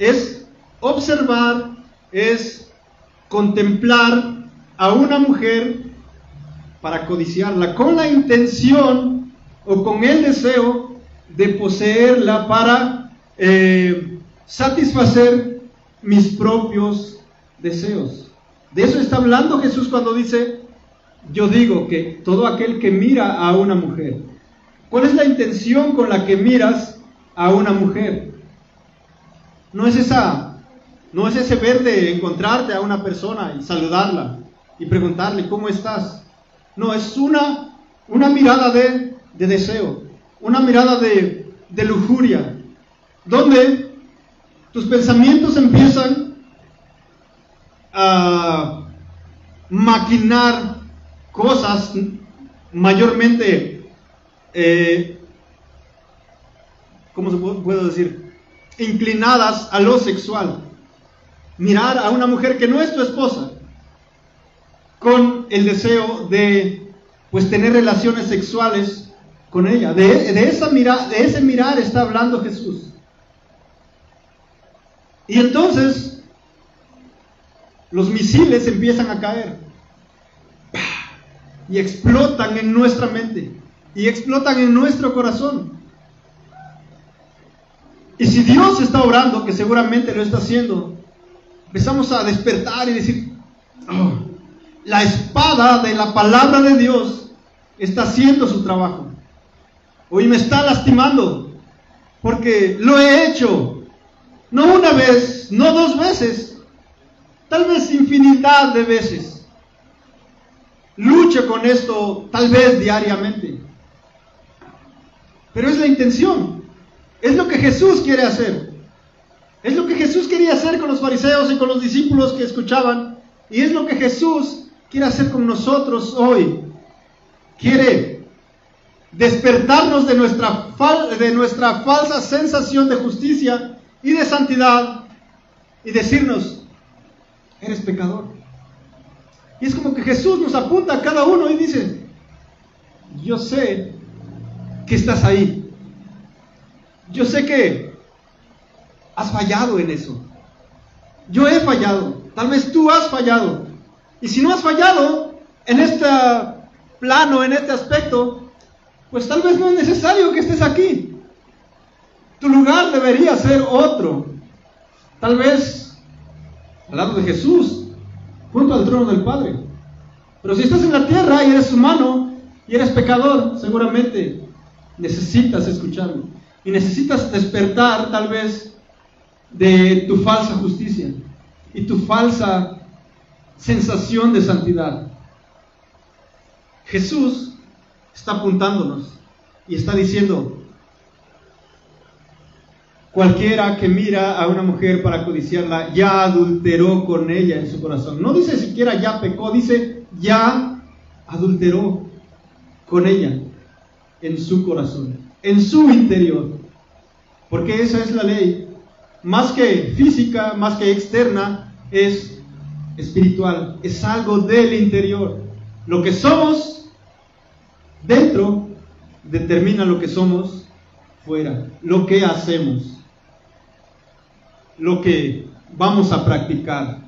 es observar, es contemplar a una mujer para codiciarla con la intención o con el deseo de poseerla para eh, satisfacer mis propios deseos. De eso está hablando Jesús cuando dice, yo digo que todo aquel que mira a una mujer, ¿cuál es la intención con la que miras a una mujer? No es esa, no es ese ver de encontrarte a una persona y saludarla y preguntarle cómo estás. No, es una, una mirada de, deseo, una mirada de, de lujuria, donde tus pensamientos empiezan a maquinar cosas mayormente, eh, ¿cómo se puede decir? Inclinadas a lo sexual. Mirar a una mujer que no es tu esposa con el deseo de pues tener relaciones sexuales con ella. De, esa mira, de ese mirar está hablando Jesús. Y entonces los misiles empiezan a caer y explotan en nuestra mente y explotan en nuestro corazón. Y si Dios está orando, que seguramente lo está haciendo, empezamos a despertar y decir, oh, la espada de la palabra de Dios está haciendo su trabajo. Hoy me está lastimando porque lo he hecho, no una vez, no dos veces, tal vez infinidad de veces. Lucho con esto tal vez diariamente. Pero es la intención. Es lo que Jesús quiere hacer. Es lo que Jesús quería hacer con los fariseos y con los discípulos que escuchaban. Y es lo que Jesús quiere hacer con nosotros hoy. Quiere despertarnos de nuestra, de nuestra falsa sensación de justicia y de santidad y decirnos, eres pecador. Y es como que Jesús nos apunta a cada uno y dice, yo sé que estás ahí. Yo sé que has fallado en eso. Yo he fallado. Tal vez tú has fallado. Y si no has fallado en este plano, en este aspecto, pues tal vez no es necesario que estés aquí. Tu lugar debería ser otro. Tal vez al lado de Jesús, junto al trono del Padre. Pero si estás en la tierra y eres humano y eres pecador, seguramente necesitas escucharlo. Y necesitas despertar tal vez de tu falsa justicia y tu falsa sensación de santidad. Jesús está apuntándonos y está diciendo, cualquiera que mira a una mujer para codiciarla ya adulteró con ella en su corazón. No dice siquiera ya pecó, dice ya adulteró con ella en su corazón, en su interior. Porque esa es la ley. Más que física, más que externa, es espiritual, es algo del interior. Lo que somos dentro determina lo que somos fuera, lo que hacemos, lo que vamos a practicar,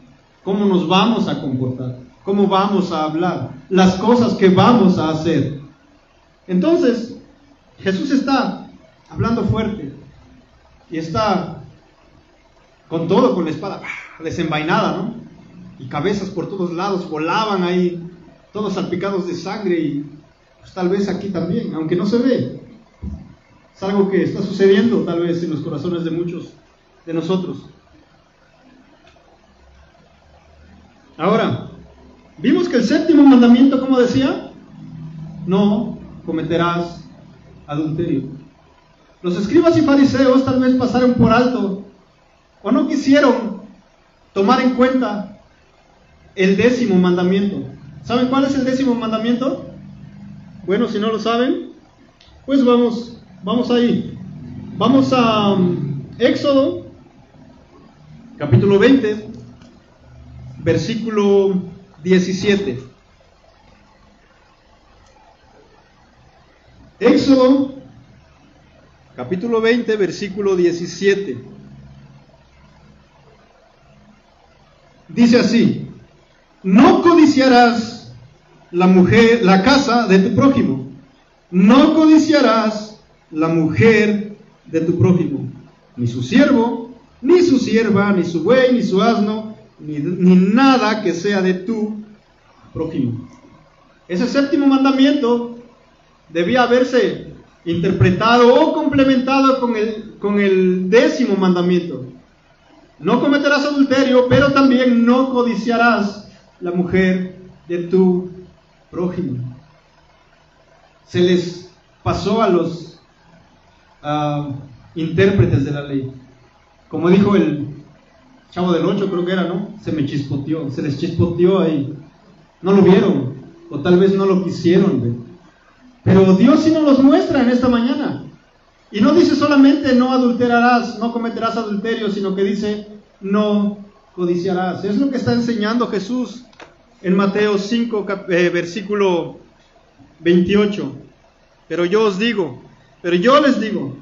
cómo nos vamos a comportar, cómo vamos a hablar, las cosas que vamos a hacer. Entonces, Jesús está hablando fuerte y está con todo, con la espada desenvainada, ¿no? y cabezas por todos lados volaban ahí, todos salpicados de sangre y pues, tal vez aquí también, aunque no se ve. Es algo que está sucediendo tal vez en los corazones de muchos de nosotros. Ahora, vimos que el séptimo mandamiento, como decía, no cometerás adulterio. Los escribas y fariseos tal vez pasaron por alto o no quisieron tomar en cuenta el décimo mandamiento. ¿Saben cuál es el décimo mandamiento? Bueno, si no lo saben, pues vamos, vamos ahí. Vamos a um, Éxodo, capítulo 20, versículo 17. Éxodo, capítulo 20, versículo 17. Dice así, no codiciarás la mujer, la casa de tu prójimo. No codiciarás la mujer de tu prójimo, ni su siervo, ni su sierva, ni su buey, ni su asno, ni, ni nada que sea de tu prójimo. Ese séptimo mandamiento debía haberse interpretado o complementado con el, con el décimo mandamiento. No cometerás adulterio, pero también no codiciarás la mujer de tu prójimo. Se les pasó a los intérpretes de la ley. Como dijo el chavo del 8, creo que era, ¿no? Se me chispoteó, se les chispoteó ahí. No lo vieron, o tal vez no lo quisieron. Pero Dios sí nos los muestra en esta mañana. Y no dice solamente no adulterarás, no cometerás adulterio, sino que dice no codiciarás. Es lo que está enseñando Jesús en Mateo 5, eh, versículo 28. Pero yo os digo, pero yo les digo,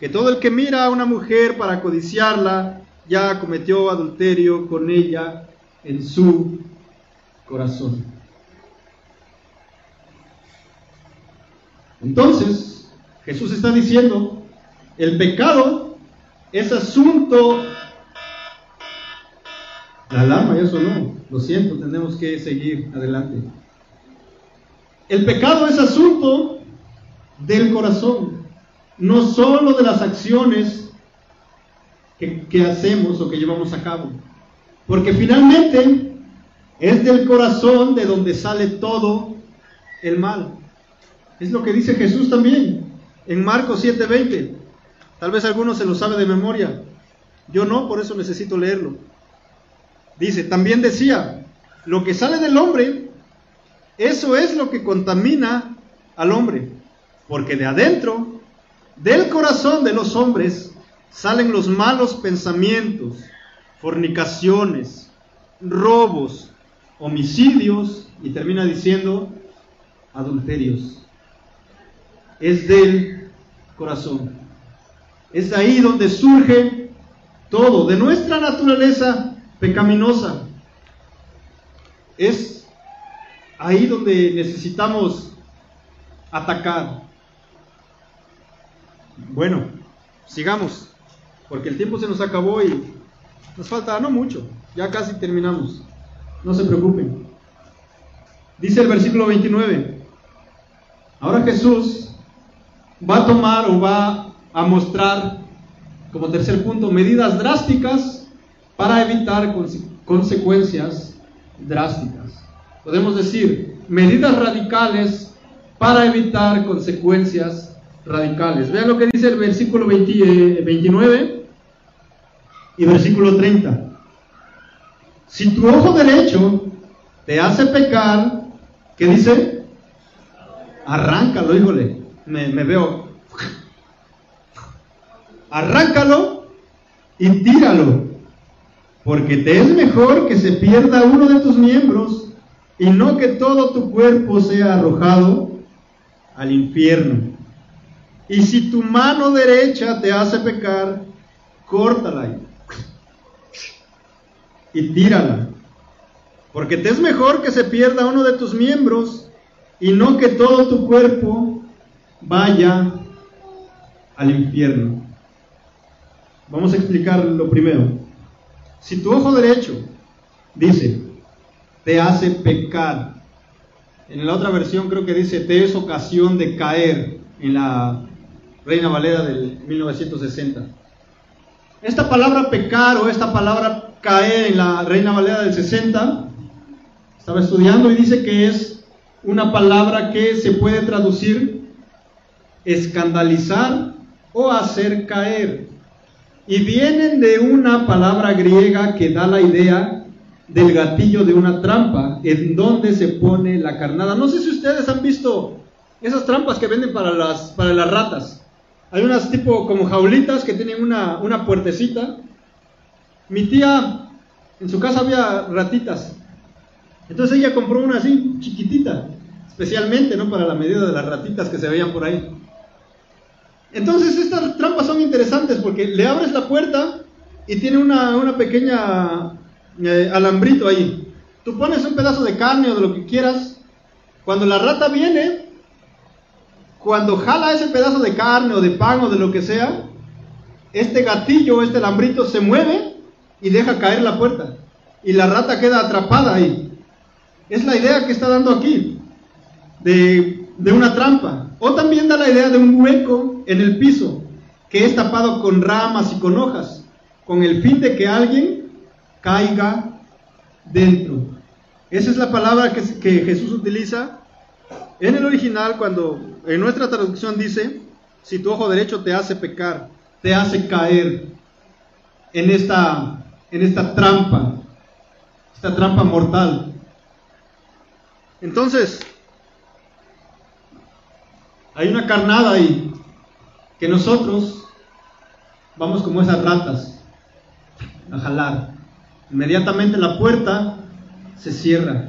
que todo el que mira a una mujer para codiciarla, ya cometió adulterio con ella en su corazón. Entonces, Jesús está diciendo, el pecado es asunto... La alarma ya sonó, lo siento, tenemos que seguir adelante. El pecado es asunto del corazón, no solo de las acciones que, que, hacemos o que llevamos a cabo, porque finalmente es del corazón de donde sale todo el mal. Es lo que dice Jesús también en Marcos 7:20. Tal vez alguno se lo sabe de memoria. Yo no, por eso necesito leerlo. Dice, también decía, lo que sale del hombre, eso es lo que contamina al hombre, porque de adentro, del corazón de los hombres, salen los malos pensamientos, fornicaciones, robos, homicidios, y termina diciendo, adulterios es del corazón. Es ahí donde surge todo, de nuestra naturaleza pecaminosa. Es ahí donde necesitamos atacar. Bueno, sigamos, porque el tiempo se nos acabó y nos falta no mucho, ya casi terminamos. No se preocupen. Dice el versículo 29. Ahora Jesús va a tomar o va a mostrar, como tercer punto, medidas drásticas para evitar consecuencias drásticas. Podemos decir, medidas radicales para evitar consecuencias radicales. Vean lo que dice el versículo 29 eh, y versículo 30. Si tu ojo derecho te hace pecar, ¿qué dice? Arráncalo, híjole me, veo. Arráncalo y tíralo, porque te es mejor que se pierda uno de tus miembros y no que todo tu cuerpo sea arrojado al infierno. Y si tu mano derecha te hace pecar, córtala y tírala, porque te es mejor que se pierda uno de tus miembros y no que todo tu cuerpo vaya al infierno. Vamos a explicar lo primero. Si tu ojo derecho dice, te hace pecar, en la otra versión creo que dice, te es ocasión de caer, en la Reina Valera del 1960. Esta palabra pecar o esta palabra caer en la Reina Valera del 60, estaba estudiando y dice que es una palabra que se puede traducir escandalizar o hacer caer. Y vienen de una palabra griega que da la idea del gatillo de una trampa en donde se pone la carnada. No sé si ustedes han visto esas trampas que venden para las, para las ratas. Hay unas tipo como jaulitas que tienen una, una puertecita. Mi tía, en su casa había ratitas. Entonces ella compró una así, chiquitita, especialmente, ¿no? Para la medida de las ratitas que se veían por ahí. Entonces estas trampas son interesantes porque le abres la puerta y tiene una, pequeña eh, alambrito ahí. Tú pones un pedazo de carne o de lo que quieras. Cuando la rata viene, cuando jala ese pedazo de carne o de pan o de lo que sea, este gatillo, este alambrito se mueve y deja caer la puerta. Y la rata queda atrapada ahí. Es la idea que está dando aquí de, de una trampa. O también da la idea de un hueco en el piso que es tapado con ramas y con hojas, con el fin de que alguien caiga dentro. Esa es la palabra que, Jesús utiliza en el original cuando en nuestra traducción dice, si tu ojo derecho te hace pecar. te hace caer en esta, en esta trampa, esta trampa mortal. Entonces, hay una carnada ahí que nosotros vamos como esas ratas a jalar. Inmediatamente la puerta se cierra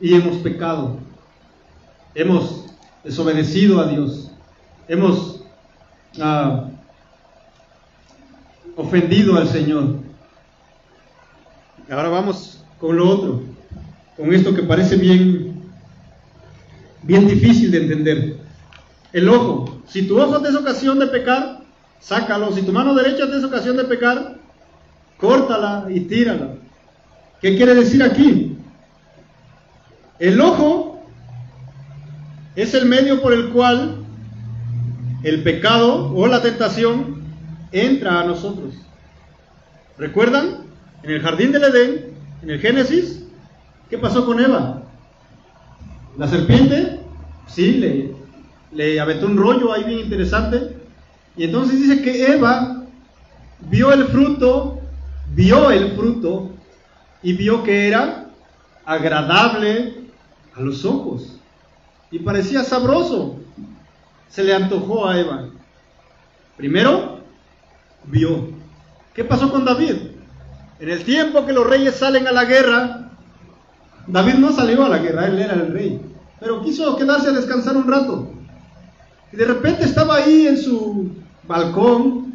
y hemos pecado. Hemos desobedecido a Dios. Hemos ah, ofendido al Señor. Ahora vamos con lo otro, con esto que parece bien, bien difícil de entender. El ojo. Si tu ojo te es ocasión de pecar, sácalo. Si tu mano derecha te es ocasión de pecar, córtala y tírala. ¿Qué quiere decir aquí? El ojo es el medio por el cual el pecado o la tentación entra a nosotros. ¿Recuerdan? En el jardín del Edén, en el Génesis, ¿qué pasó con Eva? La serpiente, sí, le, le aventó un rollo ahí bien interesante. Y entonces dice que Eva vio el fruto, vio el fruto y vio que era agradable a los ojos y parecía sabroso. Se le antojó a Eva. Primero, vio. ¿Qué pasó con David? En el tiempo que los reyes salen a la guerra, David no salió a la guerra, él era el rey, pero quiso quedarse a descansar un rato. De repente estaba ahí en su balcón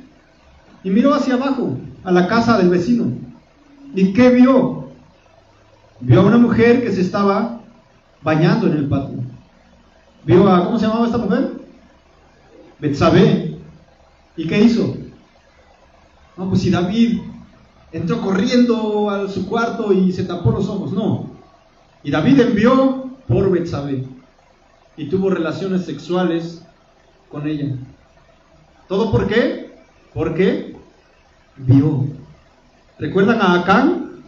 y miró hacia abajo, a la casa del vecino. ¿Y qué vio? Vio a una mujer que se estaba bañando en el patio. Vio a, ¿cómo se llamaba esta mujer? Betsabé. ¿Y qué hizo? No, pues si David entró corriendo a su cuarto y se tapó los ojos, no. Y David envió por Betsabé y tuvo relaciones sexuales con ella. ¿Todo por qué? Porque vio. ¿Recuerdan a Acán?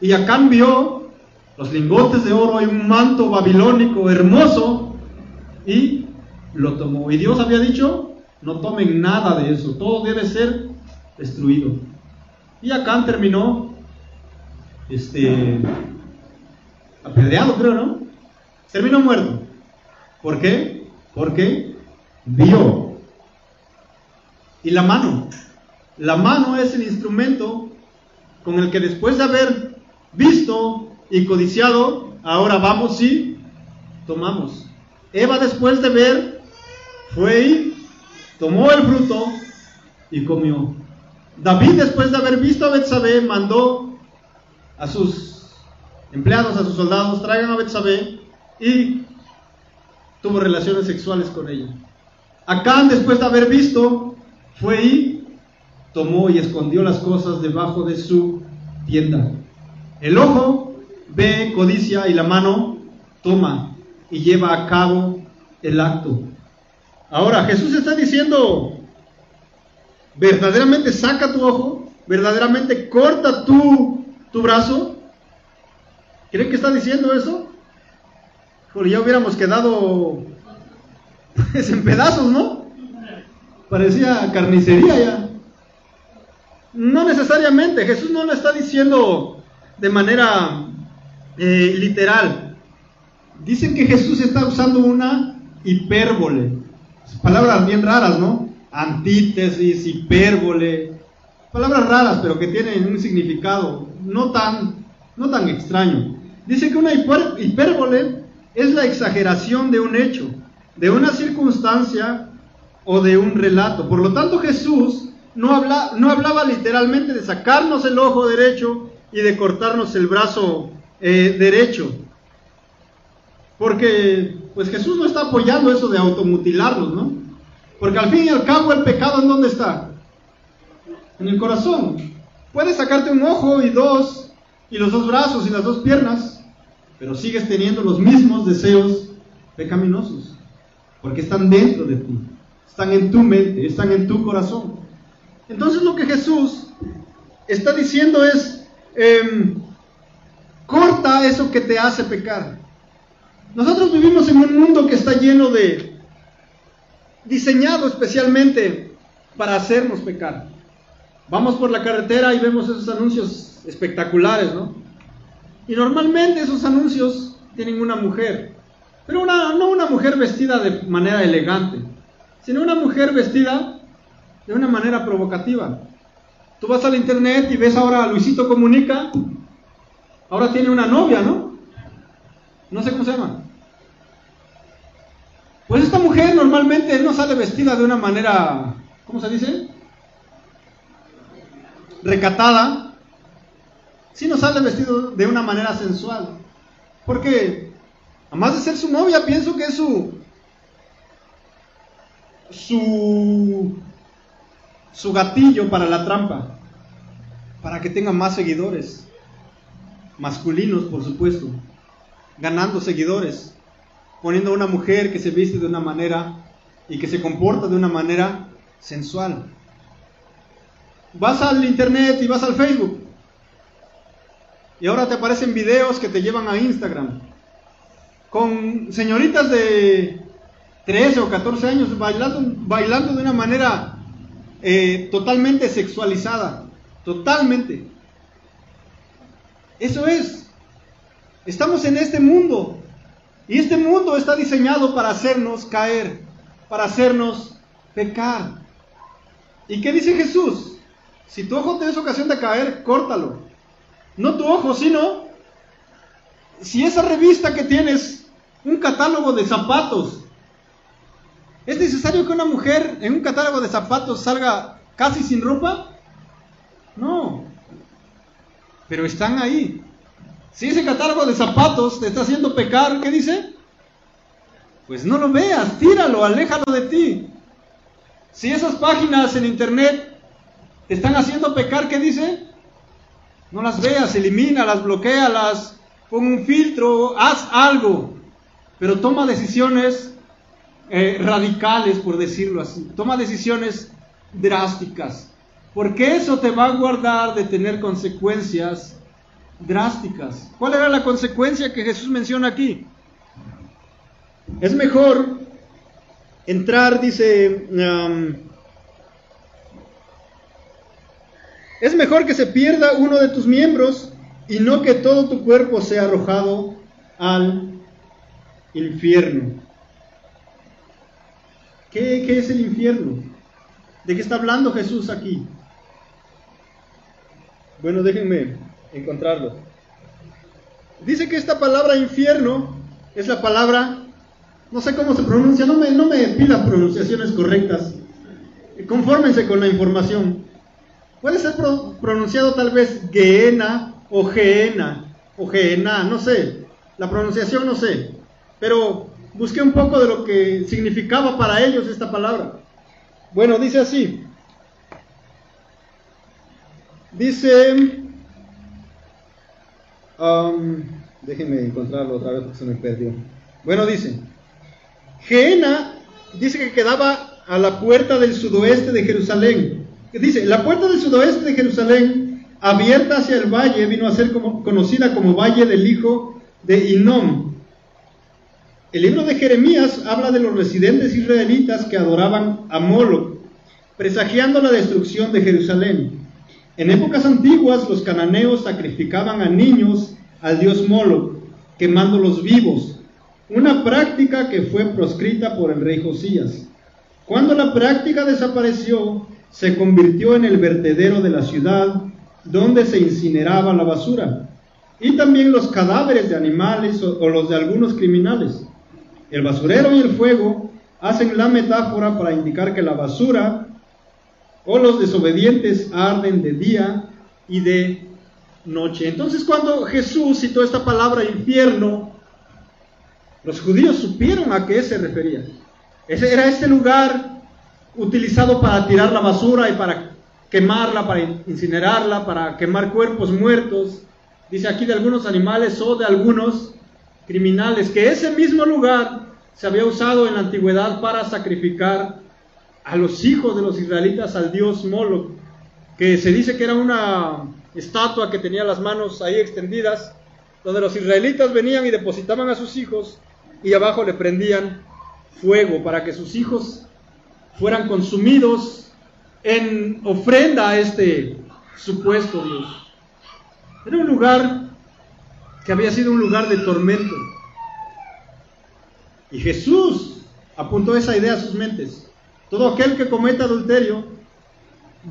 Y Acán vio los lingotes de oro y un manto babilónico hermoso y lo tomó. Y Dios había dicho, no tomen nada de eso, todo debe ser destruido. Y Acán terminó, este, apedreado creo, ¿no? Terminó muerto. ¿Por qué? Porque vio. Y la mano. La mano es el instrumento con el que después de haber visto y codiciado, ahora vamos y tomamos. Eva después de ver, fue y tomó el fruto y comió. David después de haber visto a Betsabé, mandó a sus empleados, a sus soldados, traigan a Betsabé y tuvo relaciones sexuales con ella. Acán después de haber visto, fue y tomó y escondió las cosas debajo de su tienda. El ojo ve, codicia y la mano toma y lleva a cabo el acto. Ahora, Jesús está diciendo, verdaderamente saca tu ojo, verdaderamente corta tu, tu brazo. ¿Creen que está diciendo eso? Porque ya hubiéramos quedado pues, en pedazos, ¿no? Parecía carnicería ya. No necesariamente, Jesús no lo está diciendo de manera eh, literal. Dicen que Jesús está usando una hipérbole. Palabras bien raras, ¿no? Antítesis, hipérbole. Palabras raras, pero que tienen un significado no tan, no tan extraño. Dice que una hipérbole es la exageración de un hecho, de una circunstancia o de un relato. Por lo tanto, Jesús no, habla, no hablaba literalmente de sacarnos el ojo derecho y de cortarnos el brazo eh, derecho. Porque pues Jesús no está apoyando eso de automutilarnos, ¿no? Porque al fin y al cabo el pecado en dónde está? En el corazón. Puedes sacarte un ojo y dos, y los dos brazos y las dos piernas, pero sigues teniendo los mismos deseos pecaminosos, porque están dentro de ti, están en tu mente, están en tu corazón. Entonces lo que Jesús está diciendo es, em, corta eso que te hace pecar. Nosotros vivimos en un mundo que está lleno de, diseñado especialmente para hacernos pecar. Vamos por la carretera y vemos esos anuncios espectaculares, ¿no? Y normalmente esos anuncios tienen una mujer, pero una, no una mujer vestida de manera elegante, sino una mujer vestida de una manera provocativa. Tú vas al internet y ves ahora a Luisito Comunica, ahora tiene una novia, ¿no? No sé cómo se llama. Pues esta mujer normalmente no sale vestida de una manera, ¿cómo se dice? Recatada, sino sale vestido de una manera sensual. Porque, además de ser su novia, pienso que es su, su su gatillo para la trampa, para que tenga más seguidores, masculinos por supuesto, ganando seguidores, poniendo a una mujer que se viste de una manera y que se comporta de una manera sensual. Vas al internet y vas al Facebook. Y ahora te aparecen videos que te llevan a Instagram con señoritas de 13 o 14 años bailando, bailando de una manera eh, totalmente sexualizada, totalmente. Eso es. Estamos en este mundo y este mundo está diseñado para hacernos caer, para hacernos pecar. ¿Y qué dice Jesús? Si tu ojo te es ocasión de caer, córtalo. No tu ojo, sino si esa revista que tienes, un catálogo de zapatos, ¿Es necesario que una mujer en un catálogo de zapatos salga casi sin ropa? No. Pero están ahí. Si ese catálogo de zapatos te está haciendo pecar, ¿qué dice? Pues no lo veas, tíralo, aléjalo de ti. Si esas páginas en internet te están haciendo pecar, ¿qué dice? No las veas, elimínalas, bloquealas, pon un filtro, haz algo. Pero toma decisiones eh, radicales, por decirlo así. Toma decisiones drásticas. Porque eso te va a guardar de tener consecuencias drásticas. ¿Cuál era la consecuencia que Jesús menciona aquí? Es mejor entrar, dice, um, es mejor que se pierda uno de tus miembros y no que todo tu cuerpo sea arrojado al infierno. ¿Qué, es el infierno? ¿De qué está hablando Jesús aquí? Bueno, déjenme encontrarlo. Dice que esta palabra infierno es la palabra, no sé cómo se pronuncia, no me, no me pidan pronunciaciones correctas, confórmense con la información. Puede ser pronunciado tal vez Geena o Geena o Geena, no sé, la pronunciación no sé, pero busqué un poco de lo que significaba para ellos esta palabra. Bueno, dice así. Dice, um, déjenme encontrarlo otra vez porque se me perdió. Bueno, dice, Geena dice que quedaba a la puerta del sudoeste de Jerusalén. Dice, la puerta del sudoeste de Jerusalén, abierta hacia el valle, vino a ser como, conocida como Valle del Hijo de Inom, el libro de Jeremías habla de los residentes israelitas que adoraban a Moloch, presagiando la destrucción de Jerusalén. En épocas antiguas los cananeos sacrificaban a niños al dios Moloch, quemándolos vivos, una práctica que fue proscrita por el rey Josías. Cuando la práctica desapareció, se convirtió en el vertedero de la ciudad donde se incineraba la basura y también los cadáveres de animales o, los de algunos criminales. El basurero y el fuego hacen la metáfora para indicar que la basura o los desobedientes arden de día y de noche. Entonces cuando Jesús citó esta palabra infierno, los judíos supieron a qué se refería. Ese era este lugar utilizado para tirar la basura y para quemarla, para incinerarla, para quemar cuerpos muertos. Dice aquí de algunos animales o de algunos criminales, que ese mismo lugar se había usado en la antigüedad para sacrificar a los hijos de los israelitas al dios Moloch, que se dice que era una estatua que tenía las manos ahí extendidas, donde los israelitas venían y depositaban a sus hijos y abajo le prendían fuego para que sus hijos fueran consumidos en ofrenda a este supuesto Dios. Era un lugar que había sido un lugar de tormento. Y Jesús apuntó esa idea a sus mentes. Todo aquel que cometa adulterio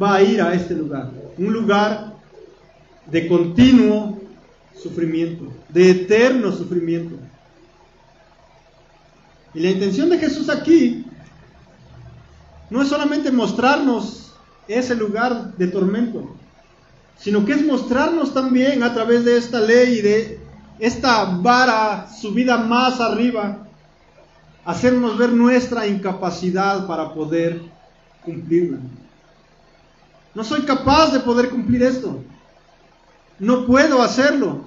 va a ir a este lugar, un lugar de continuo sufrimiento, de eterno sufrimiento. Y la intención de Jesús aquí no es solamente mostrarnos ese lugar de tormento, sino que es mostrarnos también a través de esta ley y de esta vara subida más arriba, hacernos ver nuestra incapacidad para poder cumplirla. No soy capaz de poder cumplir esto. No puedo hacerlo.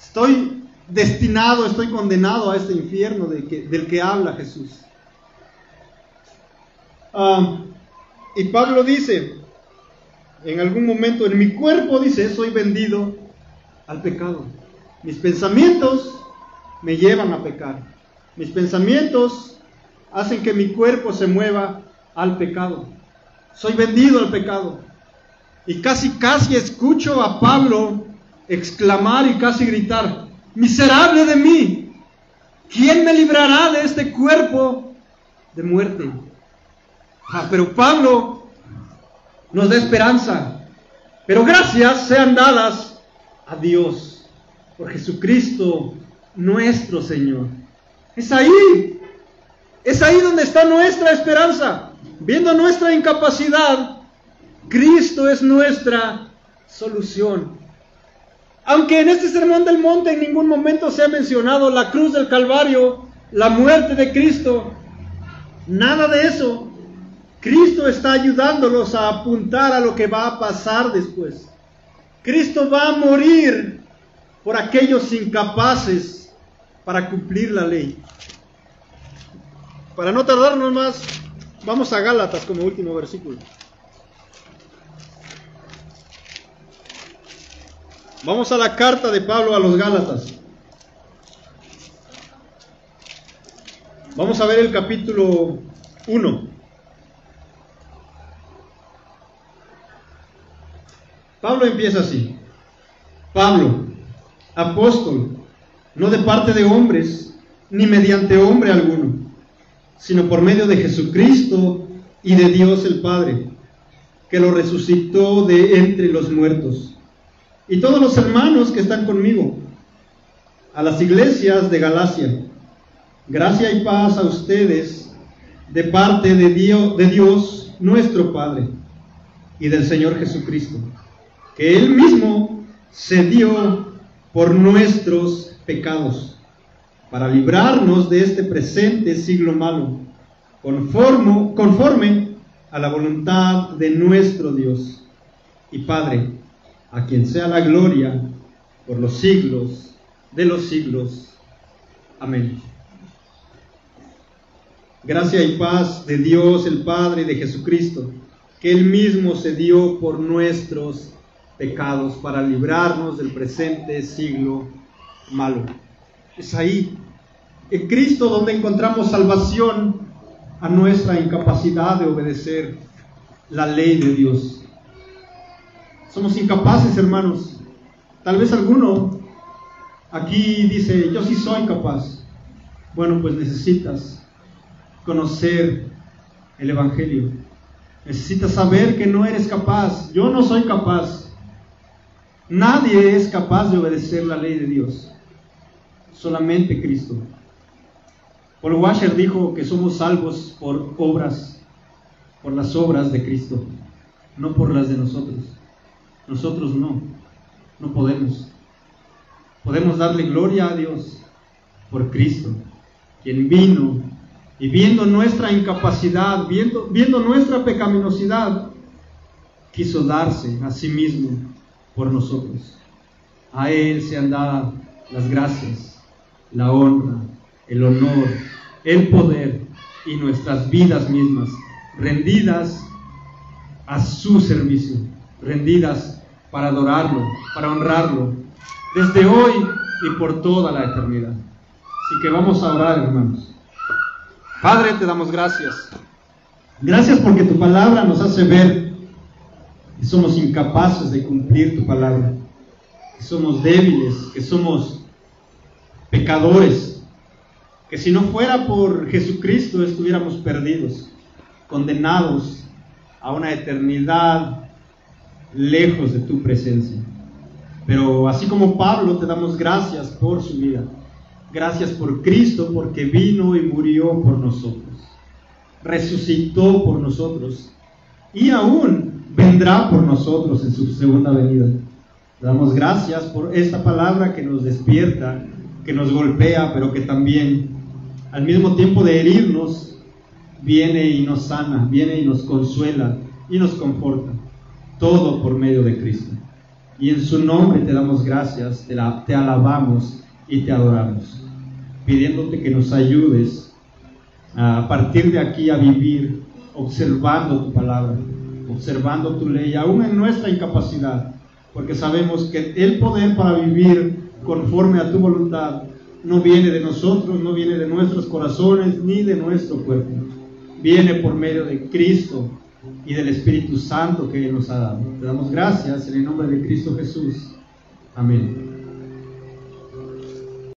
Estoy destinado, estoy condenado a este infierno del que habla Jesús. Ah, y Pablo dice, en algún momento, en mi cuerpo, dice, soy vendido al pecado. Mis pensamientos me llevan a pecar. Mis pensamientos hacen que mi cuerpo se mueva al pecado. Soy vendido al pecado. Y casi, casi escucho a Pablo exclamar y casi gritar, miserable de mí, ¿quién me librará de este cuerpo de muerte? Ah, pero Pablo nos da esperanza. Pero gracias sean dadas a Dios por Jesucristo nuestro Señor. Es ahí, es ahí donde está nuestra esperanza. Viendo nuestra incapacidad, Cristo es nuestra solución. Aunque en este sermón del monte en ningún momento se ha mencionado la cruz del Calvario, la muerte de Cristo, nada de eso. Cristo está ayudándolos a apuntar a lo que va a pasar después. Cristo va a morir por aquellos incapaces para cumplir la ley. Para no tardarnos más, vamos a Gálatas como último versículo. Vamos a la carta de Pablo a los Gálatas. Vamos a ver el capítulo 1. Pablo empieza así. Pablo, apóstol, no de parte de hombres, ni mediante hombre alguno, sino por medio de Jesucristo y de Dios el Padre, que lo resucitó de entre los muertos. Y todos los hermanos que están conmigo, a las iglesias de Galacia, gracia y paz a ustedes de parte de Dios, de Dios nuestro Padre y del Señor Jesucristo que Él mismo se dio por nuestros pecados, para librarnos de este presente siglo malo, conforme, a la voluntad de nuestro Dios y Padre, a quien sea la gloria por los siglos de los siglos. Amén. Gracia y paz de Dios el Padre y de Jesucristo, que Él mismo se dio por nuestros pecados para librarnos del presente siglo malo. Es ahí, en Cristo, donde encontramos salvación a nuestra incapacidad de obedecer la ley de Dios. Somos incapaces, hermanos. Tal vez alguno aquí dice, yo sí soy capaz. Bueno, pues necesitas conocer el Evangelio. Necesitas saber que no eres capaz. Yo no soy capaz. Nadie es capaz de obedecer la ley de Dios, solamente Cristo. Paul Washer dijo que somos salvos por obras, por las obras de Cristo, no por las de nosotros. Nosotros no, no podemos. Podemos darle gloria a Dios por Cristo, quien vino y viendo nuestra incapacidad, viendo, viendo nuestra pecaminosidad, quiso darse a sí mismo por nosotros. A Él se han dado las gracias, la honra, el honor, el poder y nuestras vidas mismas, rendidas a su servicio, rendidas para adorarlo, para honrarlo, desde hoy y por toda la eternidad. Así que vamos a orar, hermanos. Padre, te damos gracias Gracias porque tu palabra nos hace ver somos incapaces de cumplir tu palabra, que somos débiles, que somos pecadores, que si no fuera por Jesucristo estuviéramos perdidos, condenados a una eternidad lejos de tu presencia. Pero así como Pablo, te damos gracias por su vida. Gracias por Cristo, porque vino y murió por nosotros. Resucitó por nosotros. Y aún vendrá por nosotros en su segunda venida. Te damos gracias por esta palabra que nos despierta, que nos golpea, pero que también, al mismo tiempo de herirnos, viene y nos sana, viene y nos consuela y nos conforta. Todo por medio de Cristo. Y en su nombre te damos gracias, te, te alabamos y te adoramos, pidiéndote que nos ayudes a partir de aquí a vivir observando tu palabra, observando tu ley, aún en nuestra incapacidad, porque sabemos que el poder para vivir conforme a tu voluntad no viene de nosotros, no viene de nuestros corazones ni de nuestro cuerpo, viene por medio de Cristo y del Espíritu Santo que Él nos ha dado. Te damos gracias en el nombre de Cristo Jesús. Amén.